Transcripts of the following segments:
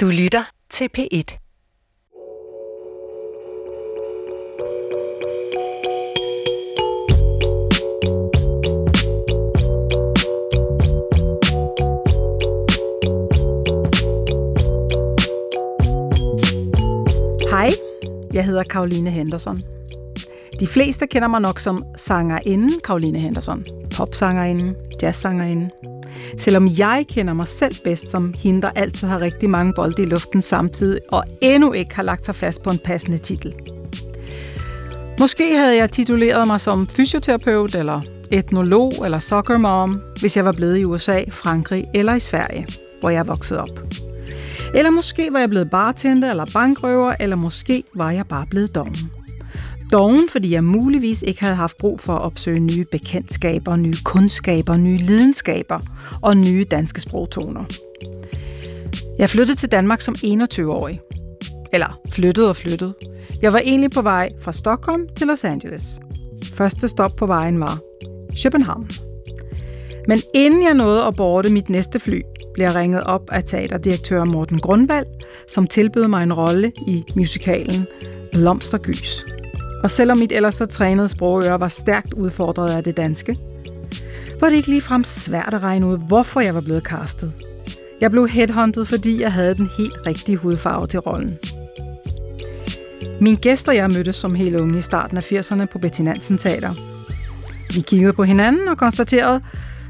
Du lytter til P1. Hej, jeg hedder Karoline Henderson. De fleste kender mig nok som sangerinden Karoline Henderson. Popsangerinden, jazzsangerinden. Selvom jeg kender mig selv bedst som hende, der altid har rigtig mange bolde i luften samtidig, og endnu ikke har lagt sig fast på en passende titel. Måske havde jeg tituleret mig som fysioterapeut, eller etnolog, eller soccer mom, hvis jeg var blevet i USA, Frankrig eller i Sverige, hvor jeg voksede op. Eller måske var jeg blevet bartender eller bankrøver, eller måske var jeg bare blevet dommen. Doven, fordi jeg muligvis ikke havde haft brug for at opsøge nye bekendtskaber, nye kundskaber, nye lidenskaber og nye danske sprogtoner. Jeg flyttede til Danmark som 21-årig. Eller flyttede og flyttede. Jeg var egentlig på vej fra Stockholm til Los Angeles. Første stop på vejen var København. Men inden jeg nåede at borte mit næste fly, blev jeg ringet op af teaterdirektør Morten Grundvald, som tilbød mig en rolle i musikalen Blomstergys. Og selvom mit ellers så trænede sprogøre var stærkt udfordret af det danske, var det ikke ligefrem svært at regne ud, hvorfor jeg var blevet castet. Jeg blev headhunted, fordi jeg havde den helt rigtige hudfarve til rollen. Mine gæster jeg mødte som helt unge i starten af 80'erne på Betty Nansen Teater. Vi kiggede på hinanden og konstaterede,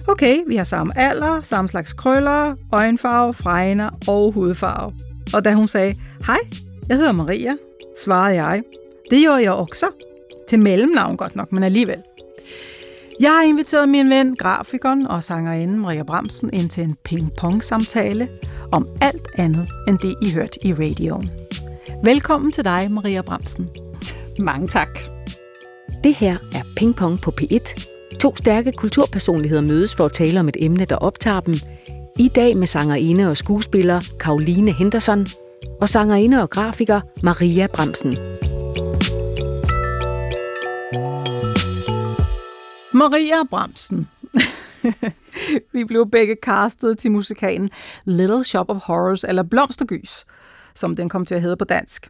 okay, vi har samme alder, samme slags krøller, øjenfarve, fregner og hudfarve. Og da hun sagde, hej, jeg hedder Maria, svarede jeg, det gjorde jeg også. Til mellemnavn godt nok, men alligevel. Jeg har inviteret min ven, grafikeren og sangerinden Maria Bramsen ind til en ping-pong-samtale om alt andet end det, I hørte i radioen. Velkommen til dig, Maria Bramsen. Mange tak. Det her er Ping Pong på P1. To stærke kulturpersonligheder mødes for at tale om et emne, der optager dem. I dag med sangerinde og skuespiller Karoline Henderson og sangerinde og grafiker Maria Bramsen. Maria Bramsen. Vi blev begge castet til musikalen Little Shop of Horrors, eller Blomstergys, som den kom til at hedde på dansk.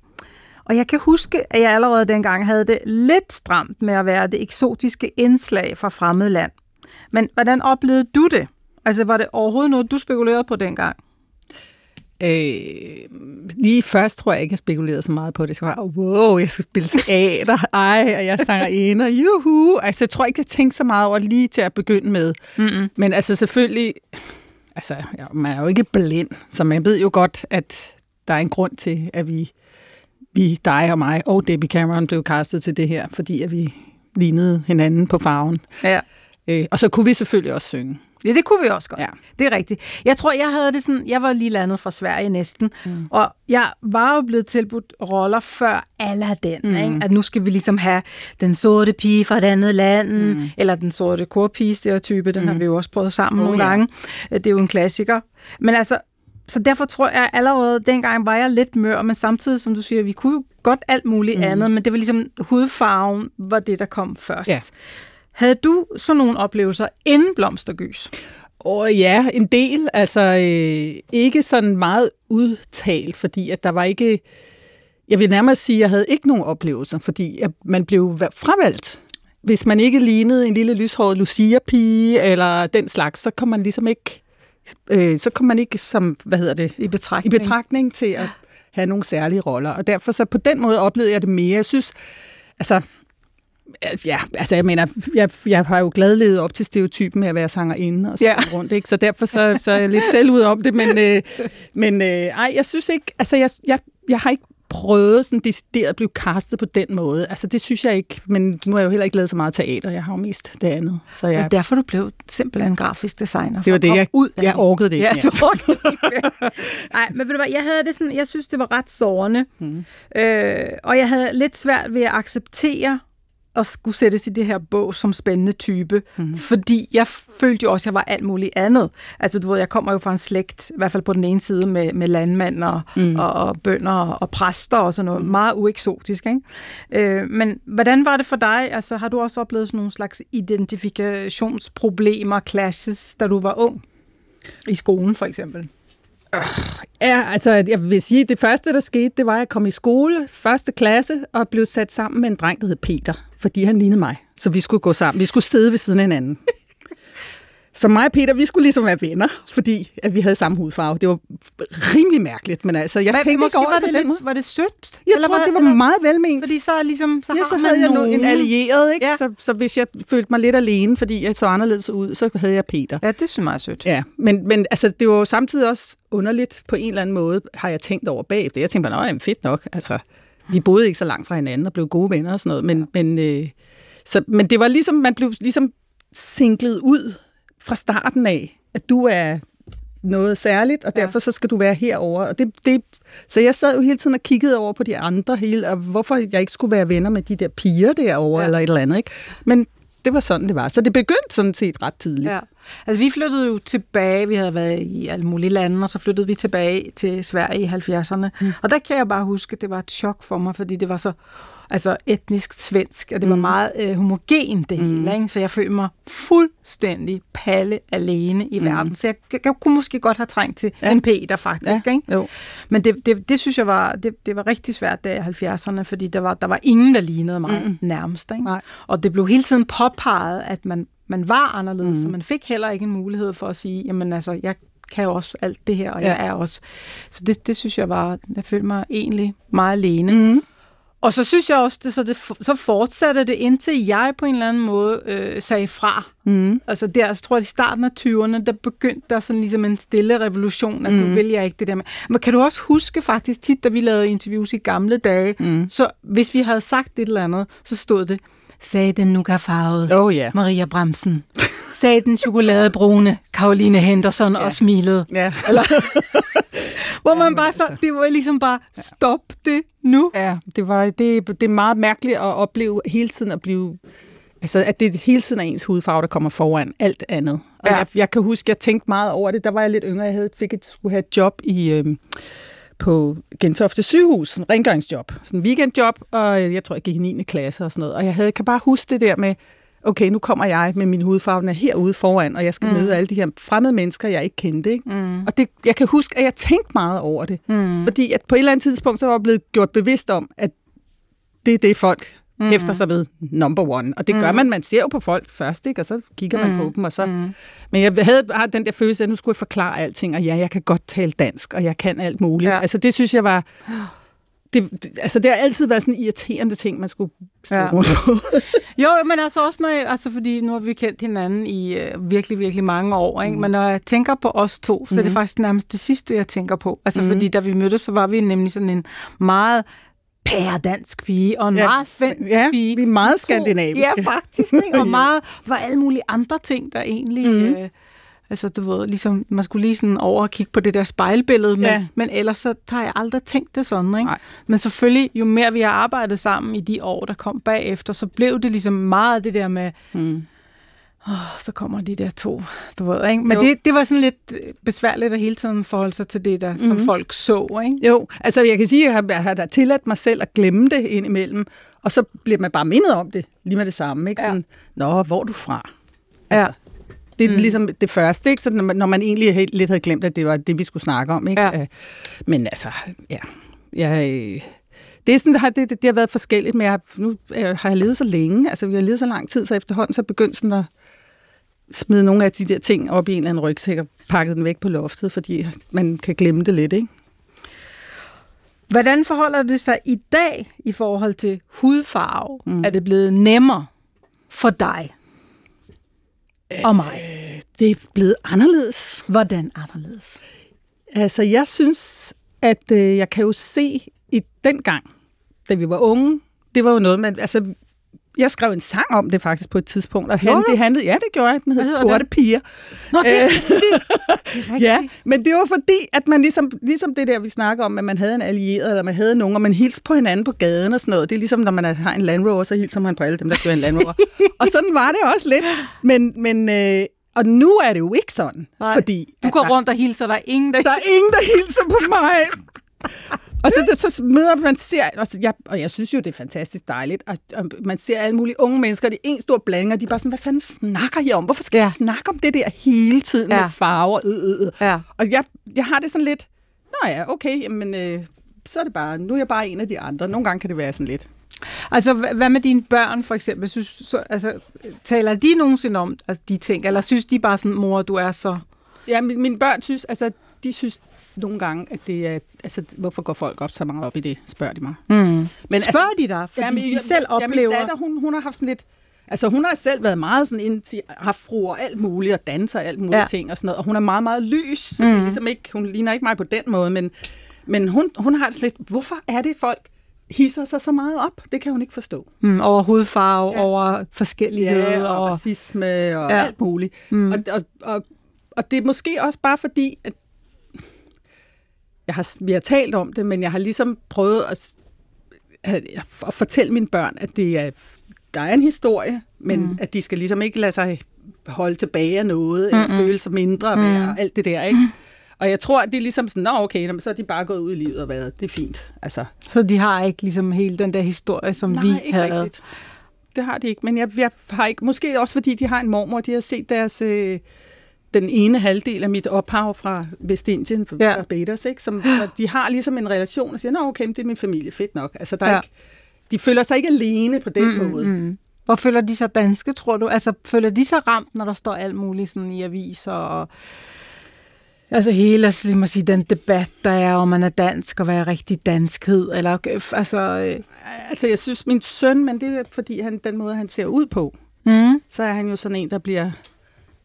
Og jeg kan huske, at jeg allerede dengang havde det lidt stramt med at være det eksotiske indslag fra fremmed land. Men hvordan oplevede du det? Altså, var det overhovedet noget, du spekulerede på dengang? Øh, lige først tror jeg ikke, jeg spekulerede så meget på det. Så var wow, jeg skal spille teater, ej, og jeg sanger ind, og juhu. Altså, jeg tror ikke, jeg tænkte så meget over lige til at begynde med. Mm-mm. Men altså, selvfølgelig, altså, ja, man er jo ikke blind, så man ved jo godt, at der er en grund til, at vi, vi dig og mig og Debbie Cameron blev castet til det her, fordi at vi lignede hinanden på farven. Ja. Øh, og så kunne vi selvfølgelig også synge. Ja, det kunne vi også godt. Ja. Det er rigtigt. Jeg tror, jeg havde det sådan, jeg var lige landet fra Sverige næsten, mm. og jeg var jo blevet tilbudt roller før Aladdin, mm. ikke? at nu skal vi ligesom have den sorte pige fra et andet land, mm. eller den sorte korpige stereotype, den mm. har vi jo også prøvet sammen oh, nogle ja. gange. Det er jo en klassiker. Men altså, så derfor tror jeg allerede, dengang var jeg lidt mør, men samtidig, som du siger, vi kunne jo godt alt muligt mm. andet, men det var ligesom hudfarven var det, der kom først. Ja. Havde du sådan nogle oplevelser inden Blomstergys? Åh oh, ja, en del. Altså øh, ikke sådan meget udtalt, fordi at der var ikke... Jeg vil nærmere sige, at jeg havde ikke nogen oplevelser, fordi at man blev fravalgt. Hvis man ikke lignede en lille lyshåret Lucia-pige eller den slags, så kom man ligesom ikke... Øh, så kom man ikke som, hvad hedder det? I betragtning. I betragtning til at have nogle særlige roller. Og derfor så på den måde oplevede jeg det mere. Jeg synes, altså, Ja, altså jeg mener, jeg, jeg har jo glad levet op til stereotypen med at være sangerinde og så Ja. rundt, ikke? Så derfor så, så er jeg lidt selv ud om det, men, øh, men øh, ej, jeg synes ikke, altså jeg, jeg, jeg har ikke prøvet sådan decideret at blive castet på den måde. Altså det synes jeg ikke, men nu har jeg jo heller ikke lavet så meget teater, jeg har jo mest det andet. Så jeg, Og derfor du blev simpelthen grafisk designer. det var det, jeg, ud af jeg det. orkede det ikke Ja, du orkede ikke mere. Nej, men ved du hvad, jeg havde det sådan, jeg synes, det var ret sårende. Mm. Øh, og jeg havde lidt svært ved at acceptere at skulle sættes i det her bog som spændende type, mm. fordi jeg følte jo også, at jeg var alt muligt andet. Altså du ved, jeg kommer jo fra en slægt, i hvert fald på den ene side, med, med landmænd og, mm. og, og bønder og, præster og sådan noget. Mm. Meget ueksotisk, ikke? Øh, men hvordan var det for dig? Altså har du også oplevet sådan nogle slags identifikationsproblemer, clashes, da du var ung? I skolen for eksempel? Ja, altså jeg vil sige, det første, der skete, det var, at jeg kom i skole, første klasse, og blev sat sammen med en dreng, der hed Peter, fordi han lignede mig. Så vi skulle gå sammen. Vi skulle sidde ved siden af hinanden. Så mig og Peter, vi skulle ligesom være venner, fordi at vi havde samme hudfarve. Det var rimelig mærkeligt, men altså, jeg Hvad, tænkte ikke over var det, det, lidt, var det sødt? Jeg tror, det var meget velment. Fordi så, er ligesom, så ja, har så havde jeg nogen. en allieret, ikke? Ja. Så, så hvis jeg følte mig lidt alene, fordi jeg så anderledes ud, så havde jeg Peter. Ja, det synes jeg er meget sødt. Ja, men, men altså, det var samtidig også underligt på en eller anden måde, har jeg tænkt over bagefter. Jeg tænkte bare, nå, fedt nok. Altså, vi boede ikke så langt fra hinanden og blev gode venner og sådan noget, men, men, øh, så, men det var ligesom, man blev ligesom singlet ud fra starten af, at du er noget særligt, og derfor så skal du være herover. Og det, det, så jeg sad jo hele tiden og kiggede over på de andre, hele, og hvorfor jeg ikke skulle være venner med de der piger derovre, Ja. ja. eller et eller andet. Ikke? Men det var sådan, det var. Så det begyndte sådan set ret tidligt. Ja. Altså, vi flyttede jo tilbage. Vi havde været i alle mulige lande, og så flyttede vi tilbage til Sverige i 70'erne. Mm. Og der kan jeg bare huske, at det var et chok for mig, fordi det var så altså, etnisk svensk, og det var Mm. meget øh, homogen det hele. Ikke? Så jeg følte mig fuldstændig palle alene i Mm. verden. Så jeg, jeg, jeg kunne måske godt have trængt til ja. Ja. en Peter, faktisk. Ja, Ikke? jo. Men det, det, det synes jeg var, det, det var rigtig svært der i 70'erne, fordi der var, der var ingen, der lignede mig mm. nærmest. Ikke? Nej. Og det blev hele tiden påpeget, at man, man var anderledes, mm. så man fik heller ikke en mulighed for at sige, jamen altså, jeg kan jo også alt det her, og ja. Jeg er også. Så det, det synes jeg var, jeg følte mig egentlig meget alene. Mm. Og så synes jeg også, det, så, det, så fortsatte det, indtil jeg på en eller anden måde øh, sagde fra. Mm. Altså der, jeg tror jeg, i starten af 20'erne, der begyndte der sådan ligesom en stille revolution, at mm. nu Mhm. vil jeg ikke det der med. Men kan du også huske faktisk tit, da vi lavede interviews i gamle dage, Mm. så hvis vi havde sagt et eller andet, så stod det, sagde den nougat-farvede Oh ja. Maria Bremsen. Sagde den chokoladebrune Karoline Henderson ja. og smilede. Ja. Hvor man Jamen, bare så, altså. det var ligesom bare, stop det nu. Ja, det, var, det, det er meget mærkeligt at opleve hele tiden at blive... Altså, at det hele tiden er ens hudfarve, der kommer foran alt andet. Og Ja. ja. jeg, jeg kan huske, jeg tænkte meget over det. Der var jeg lidt yngre. Jeg havde, fik et, skulle have et job i, øhm, på Gentofte sygehus, en rengøringsjob. Sådan en weekendjob, og jeg tror, jeg gik i 9. klasse og sådan noget. Og jeg havde, kan bare huske det der med, okay, nu kommer jeg med min hudfarve, er herude foran, og jeg skal mm. møde alle de her fremmede mennesker, jeg ikke kendte. Ikke? Mm. Og det, jeg kan huske, at jeg tænkte meget over det. Mm. Fordi at på et eller andet tidspunkt, så var jeg blevet gjort bevidst om, at det er det, folk mm. hæfter sig ved number one. Og det gør man, man ser jo på folk først, ikke? og så kigger man på dem. Og så. Mm. Men jeg havde bare den der følelse at nu skulle jeg forklare alting, og ja, jeg kan godt tale dansk, og jeg kan alt muligt. Ja. Altså det synes jeg var... Det, det- altså det har altid været sådan en irriterende ting, man skulle stå Ja. rundt på. Jo, men altså også, når jeg, altså fordi nu har vi kendt hinanden i øh, virkelig, virkelig mange år, ikke? Mm. men når jeg tænker på os to, så er det faktisk nærmest det sidste, jeg tænker på. Altså Mhm. fordi da vi mødtes, så var vi nemlig sådan en meget pæredansk pige, og en Ja, meget svensk ja, pige. vi er meget skandinaviske. Ja, faktisk. Ikke? Og meget, var alle mulige andre ting, der egentlig... Mhm. Øh, altså, du ved, ligesom, man skulle lige sådan over og kigge på det der spejlbillede, men, Ja. men ellers så har jeg aldrig tænkt det sådan, ikke? Nej. Men selvfølgelig, jo mere vi har arbejdet sammen i de år, der kom bagefter, så blev det ligesom meget det der med, Mm. Åh, så kommer de der to, du ved, ikke? Men Jo. det, det var sådan lidt besværligt at hele tiden forholde sig til det der, mm-hmm. som folk så, ikke? Jo, altså jeg kan sige, at jeg har, jeg har da tilladt mig selv at glemme det indimellem, og så bliver man bare mindet om det lige med det samme. Ikke? Ja. Sådan, Nå, hvor er du fra? Ja. Altså, det er mm. ligesom det første, ikke? Så når, man, når man egentlig helt, lidt havde glemt, at det var det, vi skulle snakke om. Ikke? Ja. Øh, Men altså, ja. Jeg, øh, det, er sådan, det, har, det, det, har været forskelligt, men jeg, nu øh, har jeg levet så længe, altså vi har levet så lang tid, så efterhånden så er jeg begyndt sådan at smide nogle af de der ting op i en eller anden rygsæk og pakke den væk på loftet, fordi man kan glemme det lidt, ikke? Hvordan forholder det sig i dag i forhold til hudfarve? Mm. Er det blevet nemmere for dig og mig? Det er blevet anderledes. Hvordan anderledes? Altså, jeg synes, at øh, jeg kan jo se i den gang, da vi var unge, det var jo noget, man... Altså, jeg skrev en sang om det faktisk på et tidspunkt, og han, det handlede, ja, det gjorde jeg, den hed Sorte den? Piger. Nå, det er Øh. Det er. Ja, men det var fordi, at man ligesom, ligesom det der, vi snakker om, at man havde en allieret, eller man havde nogen, og man hilste på hinanden på gaden og sådan noget. Det er ligesom, når man har en Land Rover, så hilser man på alle dem, der kører en Land Rover. og sådan var det også lidt. Men, men øh, og nu er det jo ikke sådan, Nej. fordi... Du går rundt og hilser, der er ingen, der... Der er ingen, der hilser på mig. Og så, så møder man, ser, altså jeg, og jeg synes jo, det er fantastisk dejligt, og, og man ser alle mulige unge mennesker, det er en stor blanding, og de er bare sådan, hvad fanden snakker I om? Hvorfor skal Ja. snakke om det der hele tiden Ja. med farver? Øh, øh. Ja. Og jeg, jeg har det sådan lidt, nå ja, okay, jamen, øh, så er det bare, nu er jeg bare en af de andre. Nogle gange kan det være sådan lidt. Altså, hvad med dine børn, for eksempel? Synes, så, altså, taler de nogensinde om altså, de ting, eller synes de bare sådan, mor, du er så... Ja, mine, mine børn synes, altså, de synes nogle gange, at det er, altså, hvorfor går folk op så meget op i det, spørger de mig. Mm. Men Spørger altså, de dig, fordi ja, de selv ja, oplever... Ja, min datter, hun, hun har haft sådan lidt, Altså, hun har selv været meget sådan ind til afro og alt muligt, og danser og alt muligt ja. ting og sådan noget. Og hun er meget, meget lys, så mm. det er ligesom ikke, hun ligner ikke mig på den måde, men, men hun, hun har sådan lidt, hvorfor er det folk hisser sig så meget op? Det kan hun ikke forstå. Mm, over hudfarve, ja. over forskellighed. Ja, og, og racisme og ja. alt muligt. Mm. Og, og, og, og det er måske også bare fordi, at jeg har, vi har talt om det, men jeg har ligesom prøvet at, at, at fortælle mine børn, at det er der er en historie, men mm. at de skal ligesom ikke lade sig holde tilbage af noget, mm-hmm. eller føle sig mindre mm. værd, alt det der, ikke? Mm. Og jeg tror, at det er ligesom sådan, nå okay, så er de bare gået ud i livet og været, det er fint. Altså. Så de har ikke ligesom hele den der historie, som Nej, vi ikke havde? Rigtigt. Det har de ikke, men jeg, jeg har ikke, måske også fordi de har en mormor, de har set deres, øh, den ene halvdel af mit ophav fra Vestindien, fra ja. Barbados, ikke? Som, så de har ligesom en relation og siger, nå okay, det er min familie, fedt nok. Altså der er ja. ikke, de føler sig ikke alene på den mm, måde. Mm. Hvor føler de sig danske, tror du? Altså, føler de sig ramt, når der står alt muligt sådan i aviser og... Altså hele altså, man sige, den debat, der er, om man er dansk og hvad er rigtig danskhed, eller altså... Øh... Altså, jeg synes, min søn, men det er fordi, han, den måde, han ser ud på, mm. så er han jo sådan en, der bliver,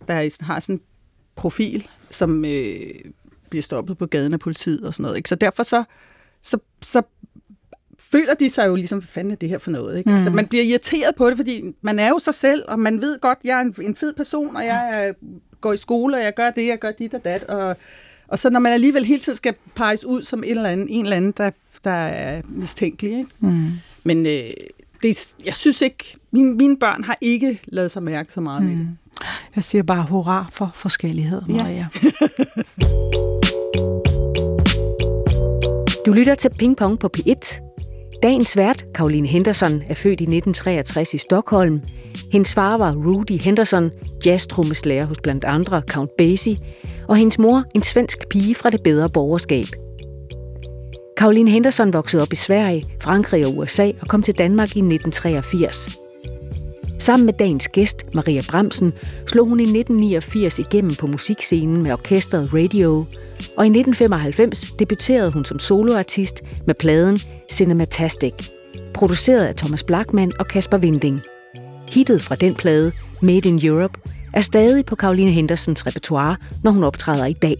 der har sådan profil, som øh, bliver stoppet på gaden af politiet og sådan noget. Ikke? Så derfor så, så, så føler de sig jo ligesom, hvad fanden er det her for noget? Ikke? Mm. Altså, man bliver irriteret på det, fordi man er jo sig selv, og man ved godt, jeg er en, en fed person, og jeg er, går i skole, og jeg gør det, jeg gør dit og dat, og, og så når man alligevel hele tiden skal peges ud som en eller anden, en eller anden der, der er mistænkelig. Ikke? Mm. Men øh, det, jeg synes ikke, mine, mine børn har ikke lavet sig mærke så meget mm. med det. Jeg siger bare hurra for forskellighed, Maria. Ja. du lytter til Ping Pong på P1. Dagens vært, Karoline Henderson, er født i 1963 i Stockholm. Hendes far var Rudy Henderson, jazztrommeslager hos blandt andre Count Basie, og hendes mor en svensk pige fra det bedre borgerskab. Karoline Henderson voksede op i Sverige, Frankrig og USA og kom til Danmark i 1983. Sammen med dagens gæst, Maria Bremsen, slog hun i 1989 igennem på musikscenen med orkestret Radio, og i 1995 debuterede hun som soloartist med pladen Cinematastic, produceret af Thomas Blackman og Kasper Winding. Hittet fra den plade, Made in Europe, er stadig på Caroline Hendersons repertoire, når hun optræder i dag.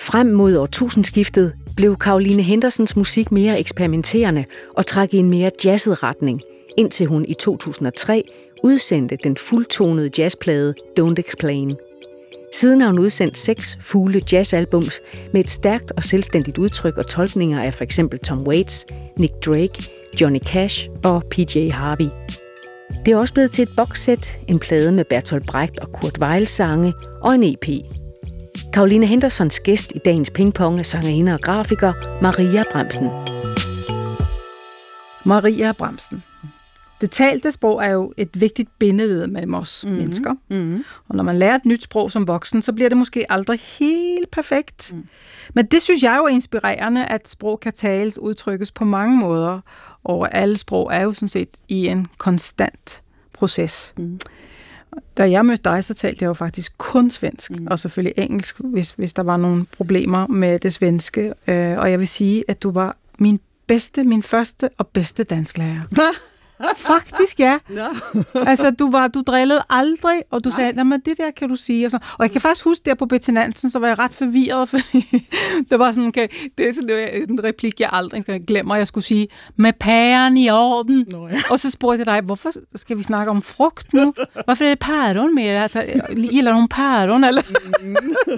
Frem mod årtusindskiftet blev Caroline Hendersons musik mere eksperimenterende og trak i en mere jazzet retning, indtil hun i 2003 udsendte den fuldtonede jazzplade Don't Explain. Siden har hun udsendt seks fugle jazzalbums med et stærkt og selvstændigt udtryk og tolkninger af f.eks. Tom Waits, Nick Drake, Johnny Cash og PJ Harvey. Det er også blevet til et boxsæt, en plade med Bertolt Brecht og Kurt Weill sange og en EP. Karoline Hendersons gæst i dagens pingpong er sangerinde og grafiker Maria Bremsen. Maria Bremsen. Det talte sprog er jo et vigtigt bindeled mellem os mm-hmm. mennesker. Mm-hmm. Og når man lærer et nyt sprog som voksen, så bliver det måske aldrig helt perfekt. Mm. Men det synes jeg jo er inspirerende, at sprog kan tales, udtrykkes på mange måder. Og alle sprog er jo sådan set i en konstant proces. Mm. Da jeg mødte dig, så talte jeg jo faktisk kun svensk, mm. og selvfølgelig engelsk, hvis, hvis der var nogle problemer med det svenske. Øh, og jeg vil sige, at du var min bedste, min første og bedste dansklærer. Faktisk, ja. No. altså, du, var, du drillede aldrig, og du Nej. sagde, men det der kan du sige. Og, så. og jeg kan faktisk huske der på Bettinansen, så var jeg ret forvirret, fordi det var sådan, okay, det er sådan en replik, jeg aldrig glemmer, jeg skulle sige, med pæren i orden. No, ja. Og så spurgte jeg dig, hvorfor skal vi snakke om frugt nu? Hvorfor er det päron med? Altså, gillar hun päron, eller? Mm.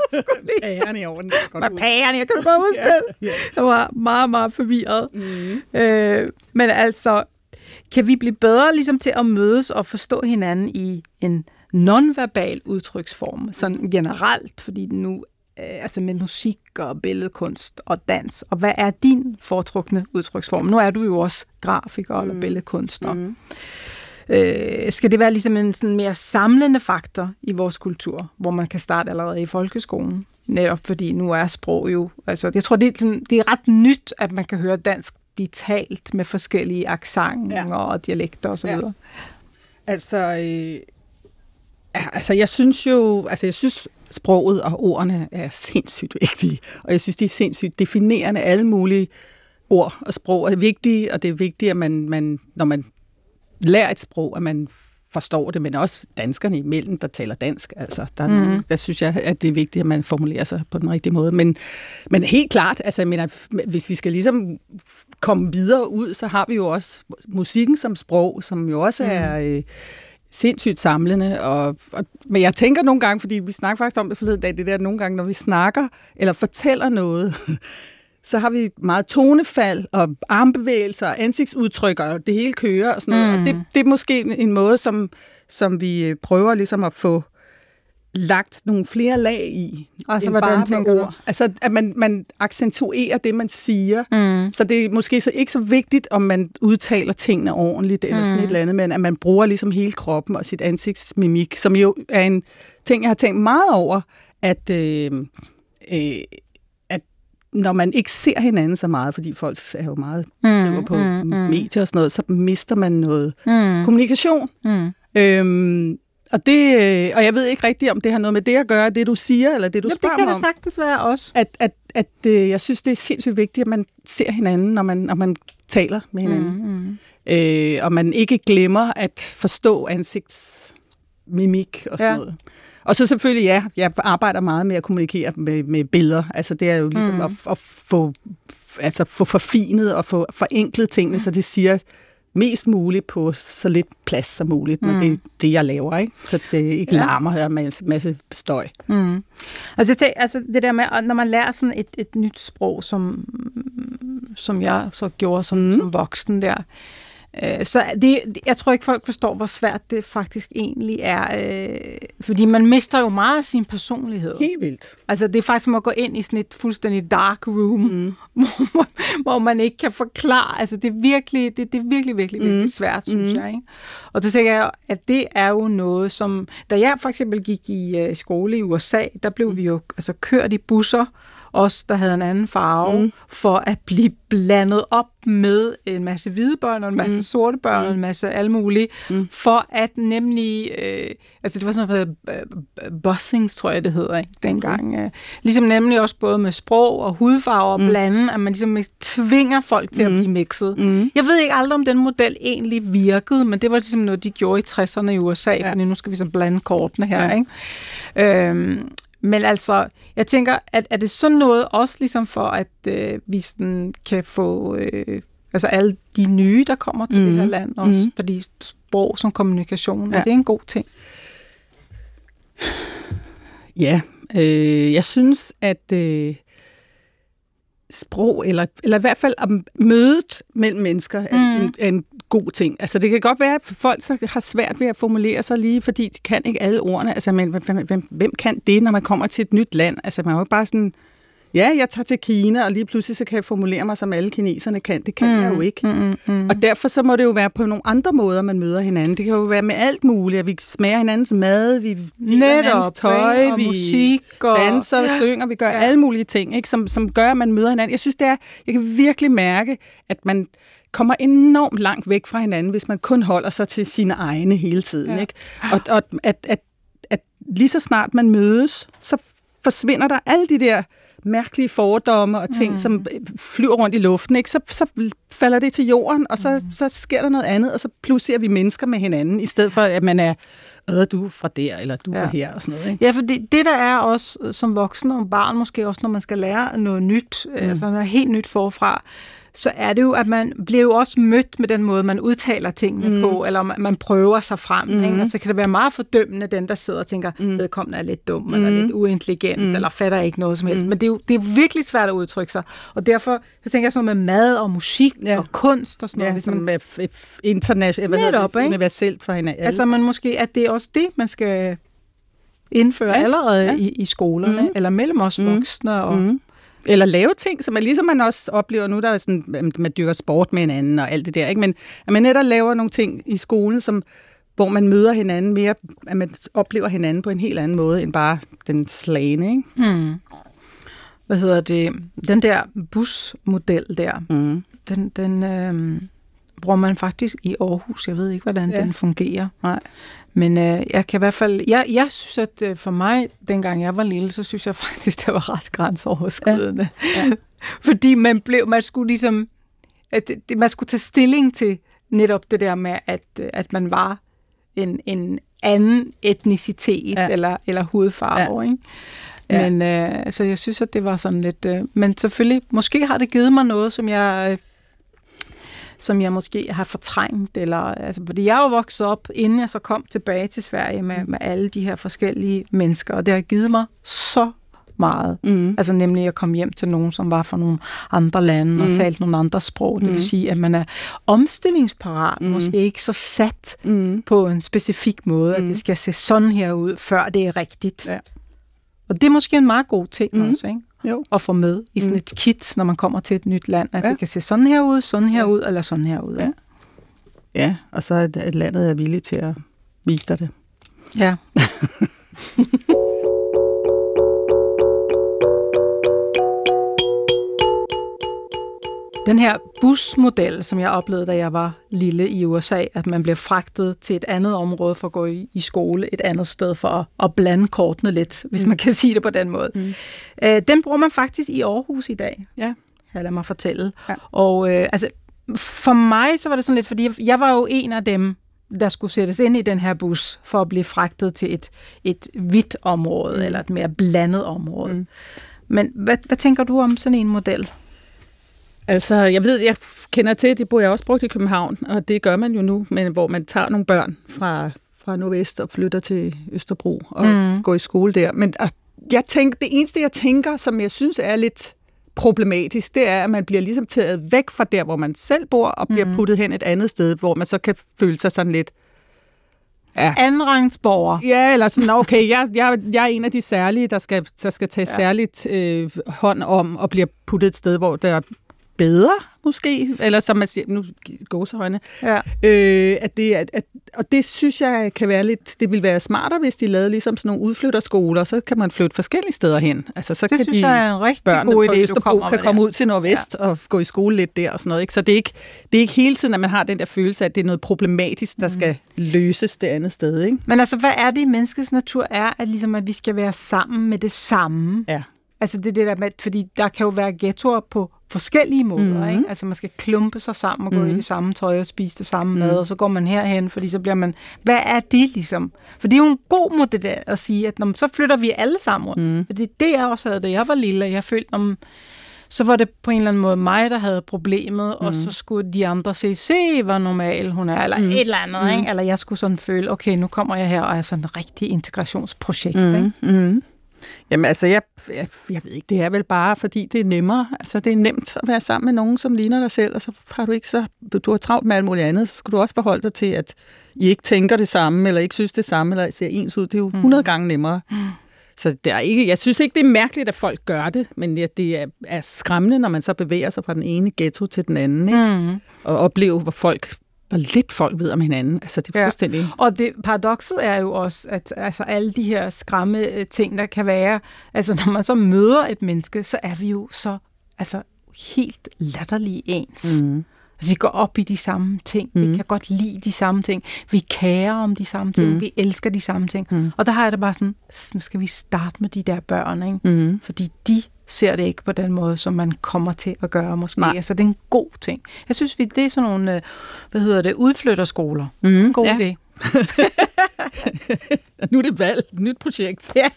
pæren i orden. Med pæren, jeg kan godt huske det. Jeg var meget, meget forvirret. Mm. Øh, men altså, kan vi blive bedre ligesom til at mødes og forstå hinanden i en nonverbal udtryksform, sådan generelt, fordi nu øh, altså med musik og billedkunst og dans. Og hvad er din foretrukne udtryksform? Nu er du jo også grafiker mm. eller billedkunstner. Mm. øh, skal det være ligesom en sådan mere samlende faktor i vores kultur, hvor man kan starte allerede i folkeskolen. Netop fordi nu er sprog jo, altså jeg tror, det er, sådan, det er ret nyt, at man kan høre dansk blive talt med forskellige accenter ja. og dialekter osv. Ja. Altså, øh, altså jeg synes jo, altså jeg synes sproget og ordene er sindssygt vigtige, og jeg synes, de er sindssygt definerende. Alle mulige ord og sprog er vigtige, og det er vigtigt, at man, man når man lærer et sprog, at man forstår det, men også danskerne imellem, der taler dansk. Altså, der, er mm. nogen, der synes jeg, at det er vigtigt, at man formulerer sig på den rigtige måde. Men, men helt klart, altså, jeg mener, hvis vi skal ligesom komme videre ud, så har vi jo også musikken som sprog, som jo også mm. er... Øh, sindssygt samlende. Og, og, men jeg tænker nogle gange, fordi vi snakker faktisk om det forleden dag, det der nogle gange, når vi snakker eller fortæller noget, så har vi meget tonefald og armbevægelser og ansigtsudtryk, og det hele kører og sådan noget. Mm. Og det, det er måske en måde, som, som vi øh, prøver ligesom at få lagt nogle flere lag i, altså, end bare med ord. Du? Altså, at man, man accentuerer det, man siger. Mm. Så det er måske så ikke så vigtigt, om man udtaler tingene ordentligt, eller mm. sådan et eller andet, men at man bruger ligesom hele kroppen og sit ansigtsmimik, som jo er en ting, jeg har tænkt meget over, at... Øh, øh, når man ikke ser hinanden så meget, fordi folk er jo meget mm, skriver på mm, mm. medier og sådan noget, så mister man noget mm. kommunikation. Mm. Øhm, og, det, øh, og jeg ved ikke rigtigt, om det har noget med det at gøre, det du siger, eller det du Jamen, spørger det kan det sagtens være også. At, at, at, at øh, jeg synes, det er sindssygt vigtigt, at man ser hinanden, når man, når man taler med hinanden. Mm, mm. Øh, og man ikke glemmer at forstå ansigtsmimik og sådan ja. noget. Og så selvfølgelig, ja, jeg arbejder meget med at kommunikere med, med billeder. Altså det er jo ligesom mm. at, at få, altså få forfinet og få forenklet tingene, mm. så det siger mest muligt på så lidt plads som muligt, når mm. det er det, jeg laver. Ikke? Så det ikke ja. larmer her med en masse støj. Mm. Altså, jeg tænker, altså det der med, når man lærer sådan et, et nyt sprog, som, som jeg så gjorde som, mm. som voksen der, Øh, så det, jeg tror ikke, folk forstår, hvor svært det faktisk egentlig er. Øh, fordi man mister jo meget af sin personlighed. Helt vildt. Altså, det er faktisk som at gå ind i sådan et fuldstændig dark room, mm. hvor, hvor man ikke kan forklare. Altså, det er virkelig, det, det er virkelig, virkelig, virkelig mm. svært, synes mm. jeg. Ikke? Og så tænker jeg, at det er jo noget, som... Da jeg for eksempel gik i uh, skole i USA, der blev vi jo altså, kørt i busser, os, der havde en anden farve, mm. for at blive blandet op med en masse hvide børn og en masse mm. sorte børn mm. og en masse alle mulige, mm. for at nemlig, øh, altså det var sådan noget, øh, bussings, tror jeg det hedder, ikke, dengang. Mm. Øh, ligesom nemlig også både med sprog og hudfarve mm. blande, at man ligesom tvinger folk til mm. at blive mixet. Mm. Jeg ved ikke aldrig, om den model egentlig virkede, men det var ligesom noget, de gjorde i 60'erne i USA, ja. fordi nu skal vi så blande kortene her, ja. ikke? Øhm, men altså, jeg tænker, at er det sådan noget også ligesom for, at øh, vi sådan kan få øh, altså alle de nye, der kommer til mm. det her mhm. land, også mm. fordi sprog som kommunikation, ja. er det en god ting? Ja, øh, jeg synes, at øh, sprog, eller, eller i hvert fald om mødet mellem mennesker, mm. er, en, er en god ting. Altså det kan godt være, at folk så har svært ved at formulere sig lige, fordi de kan ikke alle ordene. Altså men, hvem, hvem kan det, når man kommer til et nyt land? Altså man er jo bare sådan ja, jeg tager til Kina, og lige pludselig så kan jeg formulere mig, som alle kineserne kan. Det kan mm. jeg jo ikke. Mm, mm, mm. Og derfor så må det jo være på nogle andre måder, man møder hinanden. Det kan jo være med alt muligt, at vi smager hinandens mad, vi deler hinandens tøj, og vi musik og... danser, ja. synger, vi gør ja. alle mulige ting, ikke? Som, som gør, at man møder hinanden. Jeg synes, det er, jeg kan virkelig mærke, at man kommer enormt langt væk fra hinanden, hvis man kun holder sig til sine egne hele tiden. Ja. Ikke? Og, og at, at, at lige så snart man mødes, så forsvinder der alle de der mærkelige fordomme og ting, mm. som flyver rundt i luften, ikke? Så, så falder det til jorden, og så, mm. så sker der noget andet, og så pludselig er vi mennesker med hinanden, i stedet for at man er, øh, du er fra der, eller du er ja. fra her, og sådan noget. Ikke? Ja, for det, det der er også som voksen og barn, måske også når man skal lære noget nyt, mm. altså noget helt nyt forfra, så er det jo, at man bliver jo også mødt med den måde, man udtaler tingene mm. på, eller man prøver sig frem. Mm. Ikke? Og så kan det være meget fordømmende, den der sidder og tænker, mm. vedkommende er lidt dum, mm. eller lidt uintelligent, mm. eller fatter ikke noget som helst. Mm. Men det er jo det er virkelig svært at udtrykke sig. Og derfor så tænker jeg sådan noget med mad og musik ja. og kunst og sådan noget. Ja, som man, internationalt, netop, det, universelt for hinanden. Altså man måske, at det er også det, man skal indføre ja. allerede ja. i, i skolerne, mm. eller mellem os voksne og... Mm Eller lave ting, som er ligesom man også oplever nu, der er sådan, at man dyrker sport med hinanden og alt det der, ikke? men at man netop laver nogle ting i skolen, som, hvor man møder hinanden mere, at man oplever hinanden på en helt anden måde, end bare den slagende. Ikke? Mm. Hvad hedder det? Den der busmodel der, Mm. den, den øh, bruger man faktisk i Aarhus. Jeg ved ikke, hvordan ja. den fungerer. Nej. Men øh, jeg kan i hvert fald, jeg, jeg synes, at øh, for mig, dengang jeg var lille, så synes jeg faktisk, det var ret grænseoverskridende. Ja. Fordi man blev, man skulle ligesom, at det, man skulle tage stilling til netop det der med, at, øh, at man var en, en anden etnicitet Ja. ja. eller, eller hudfarve, ja. ikke? Ja. Men øh, så jeg synes, at det var sådan lidt... Øh, men selvfølgelig, måske har det givet mig noget, som jeg... Øh, som jeg måske har fortrængt, eller, altså, fordi jeg er jo vokset op, inden jeg så kom tilbage til Sverige med, med alle de her forskellige mennesker, og det har givet mig så meget. Mm. Altså nemlig at komme hjem til nogen, som var fra nogle andre lande mm. Mm. og talte nogle andre sprog. Det Mm. vil sige, at man er omstillingsparat, mm. Mm. måske ikke så sat Mm. på en specifik måde, mm. Mm. at det skal se sådan her ud, før det er rigtigt. Ja. Og det er måske en meget god ting mm. Også, ikke? Jo. at få med i sådan Mm. et kit, når man kommer til et nyt land, at Ja. det kan se sådan her ud, sådan her ud, eller sådan her ud. Ja. Ja, og så at landet er villig til at vise dig det. ja. Den her busmodel, som jeg oplevede, da jeg var lille i USA, at man bliver fragtet til et andet område for at gå i, i skole et andet sted for at, at blande kortene lidt, hvis Mm. man kan sige det på den måde. Mm. Øh, den bruger man faktisk i Aarhus i dag. Ja. Ja, lad mig fortælle. Ja. Og øh, altså, for mig så var det sådan lidt, fordi jeg, var jo en af dem, der skulle sættes ind i den her bus for at blive fragtet til et, et hvidt område, Mm. eller et mere blandet område. Mm. Men hvad, hvad tænker du om sådan en model? Altså, jeg ved, jeg kender til, det bor jeg også brugt i København, og det gør man jo nu, men hvor man tager nogle børn fra, fra Nordvest og flytter til Østerbro og mm. Mm. går i skole der. Men og jeg tænker, det eneste, jeg tænker, som jeg synes er lidt problematisk, det er, at man bliver ligesom taget væk fra der, hvor man selv bor, og bliver Mhm. puttet hen et andet sted, hvor man så kan føle sig sådan lidt... Ja, Andenrangsborger. Ja, eller sådan, okay, jeg, jeg, jeg er en af de særlige, der skal, der skal tage ja. Særligt øh, hånd om og bliver puttet et sted, hvor der er bedre, måske, eller som man siger, nu gåsehøjne, Ja. øh, at det, at, at, og det synes jeg kan være lidt, det ville være smartere, hvis de lavede ligesom sådan nogle udflytterskoler, så kan man flytte forskellige steder hen. Altså, så Det kan synes de, jeg er en rigtig børnene god på idé, du Østerbro kan komme ud til Nordvest ja. og gå i skole lidt der og sådan noget. Ikke? Så det er, ikke, det er ikke hele tiden, at man har den der følelse at det er noget problematisk, der skal løses det andet sted. Ikke? Men altså, hvad er det i menneskets natur er, at, ligesom, at vi skal være sammen med det samme? Ja. Altså det det der med, fordi der kan jo være ghettoer på forskellige måder, Mhm. mm. ikke? Altså man skal klumpe sig sammen og gå Mhm. mm. i det samme tøj og spise det samme mm. Mhm. mad, og så går man herhen, fordi så bliver man... Hvad er det ligesom? For det er jo en god måde det der at sige, at når, så flytter vi alle sammen rundt. Mhm. Mm. Fordi det jeg også havde, da jeg var lille, og jeg følte, om, så var det på en eller anden måde mig, der havde problemet, mm. og så skulle de andre se, se hvor normal hun er, eller Mhm. mm. et eller andet, Mhm. ikke? Eller jeg skulle sådan føle, okay, nu kommer jeg her og er sådan en rigtig integrationsprojekt, mm. ikke? Mm. Jamen altså, jeg, jeg, jeg ved ikke, det er vel bare, fordi det er nemmere. Altså, det er nemt at være sammen med nogen, som ligner dig selv, og så har du ikke så, du har travlt med alt muligt andet, så skal du også forholde dig til, at I ikke tænker det samme, eller ikke synes det samme, eller ser ens ud. Det er jo 100 gange nemmere. Mm. Så der er ikke, jeg synes ikke, det er mærkeligt, at folk gør det, men ja, det er, er skræmmende, når man så bevæger sig fra den ene ghetto til den anden, ikke? Mm. og oplever, hvor folk hvor lidt folk ved om hinanden. Altså, det er Ja. fuldstændig... Og det paradokset er jo også, at altså, alle de her skræmme øh, ting, der kan være, altså når man så møder et menneske, så er vi jo så altså, helt latterlige ens. Mm. Altså, vi går op i de samme ting. Mm. Vi kan godt lide de samme ting. Vi kærer om de samme ting. Mm. Vi elsker de samme ting. Mm. Og der har jeg det bare sådan, "S- nu skal vi starte med de der børn, ikke? Mm. Fordi de ser det ikke på den måde, som man kommer til at gøre måske. Nej. Altså, det er en god ting. Jeg synes, vi det er sådan nogle, øh, hvad hedder det, udflytterskoler. Mm. God ja. idé. Nu er det valg. Nyt projekt. Ja.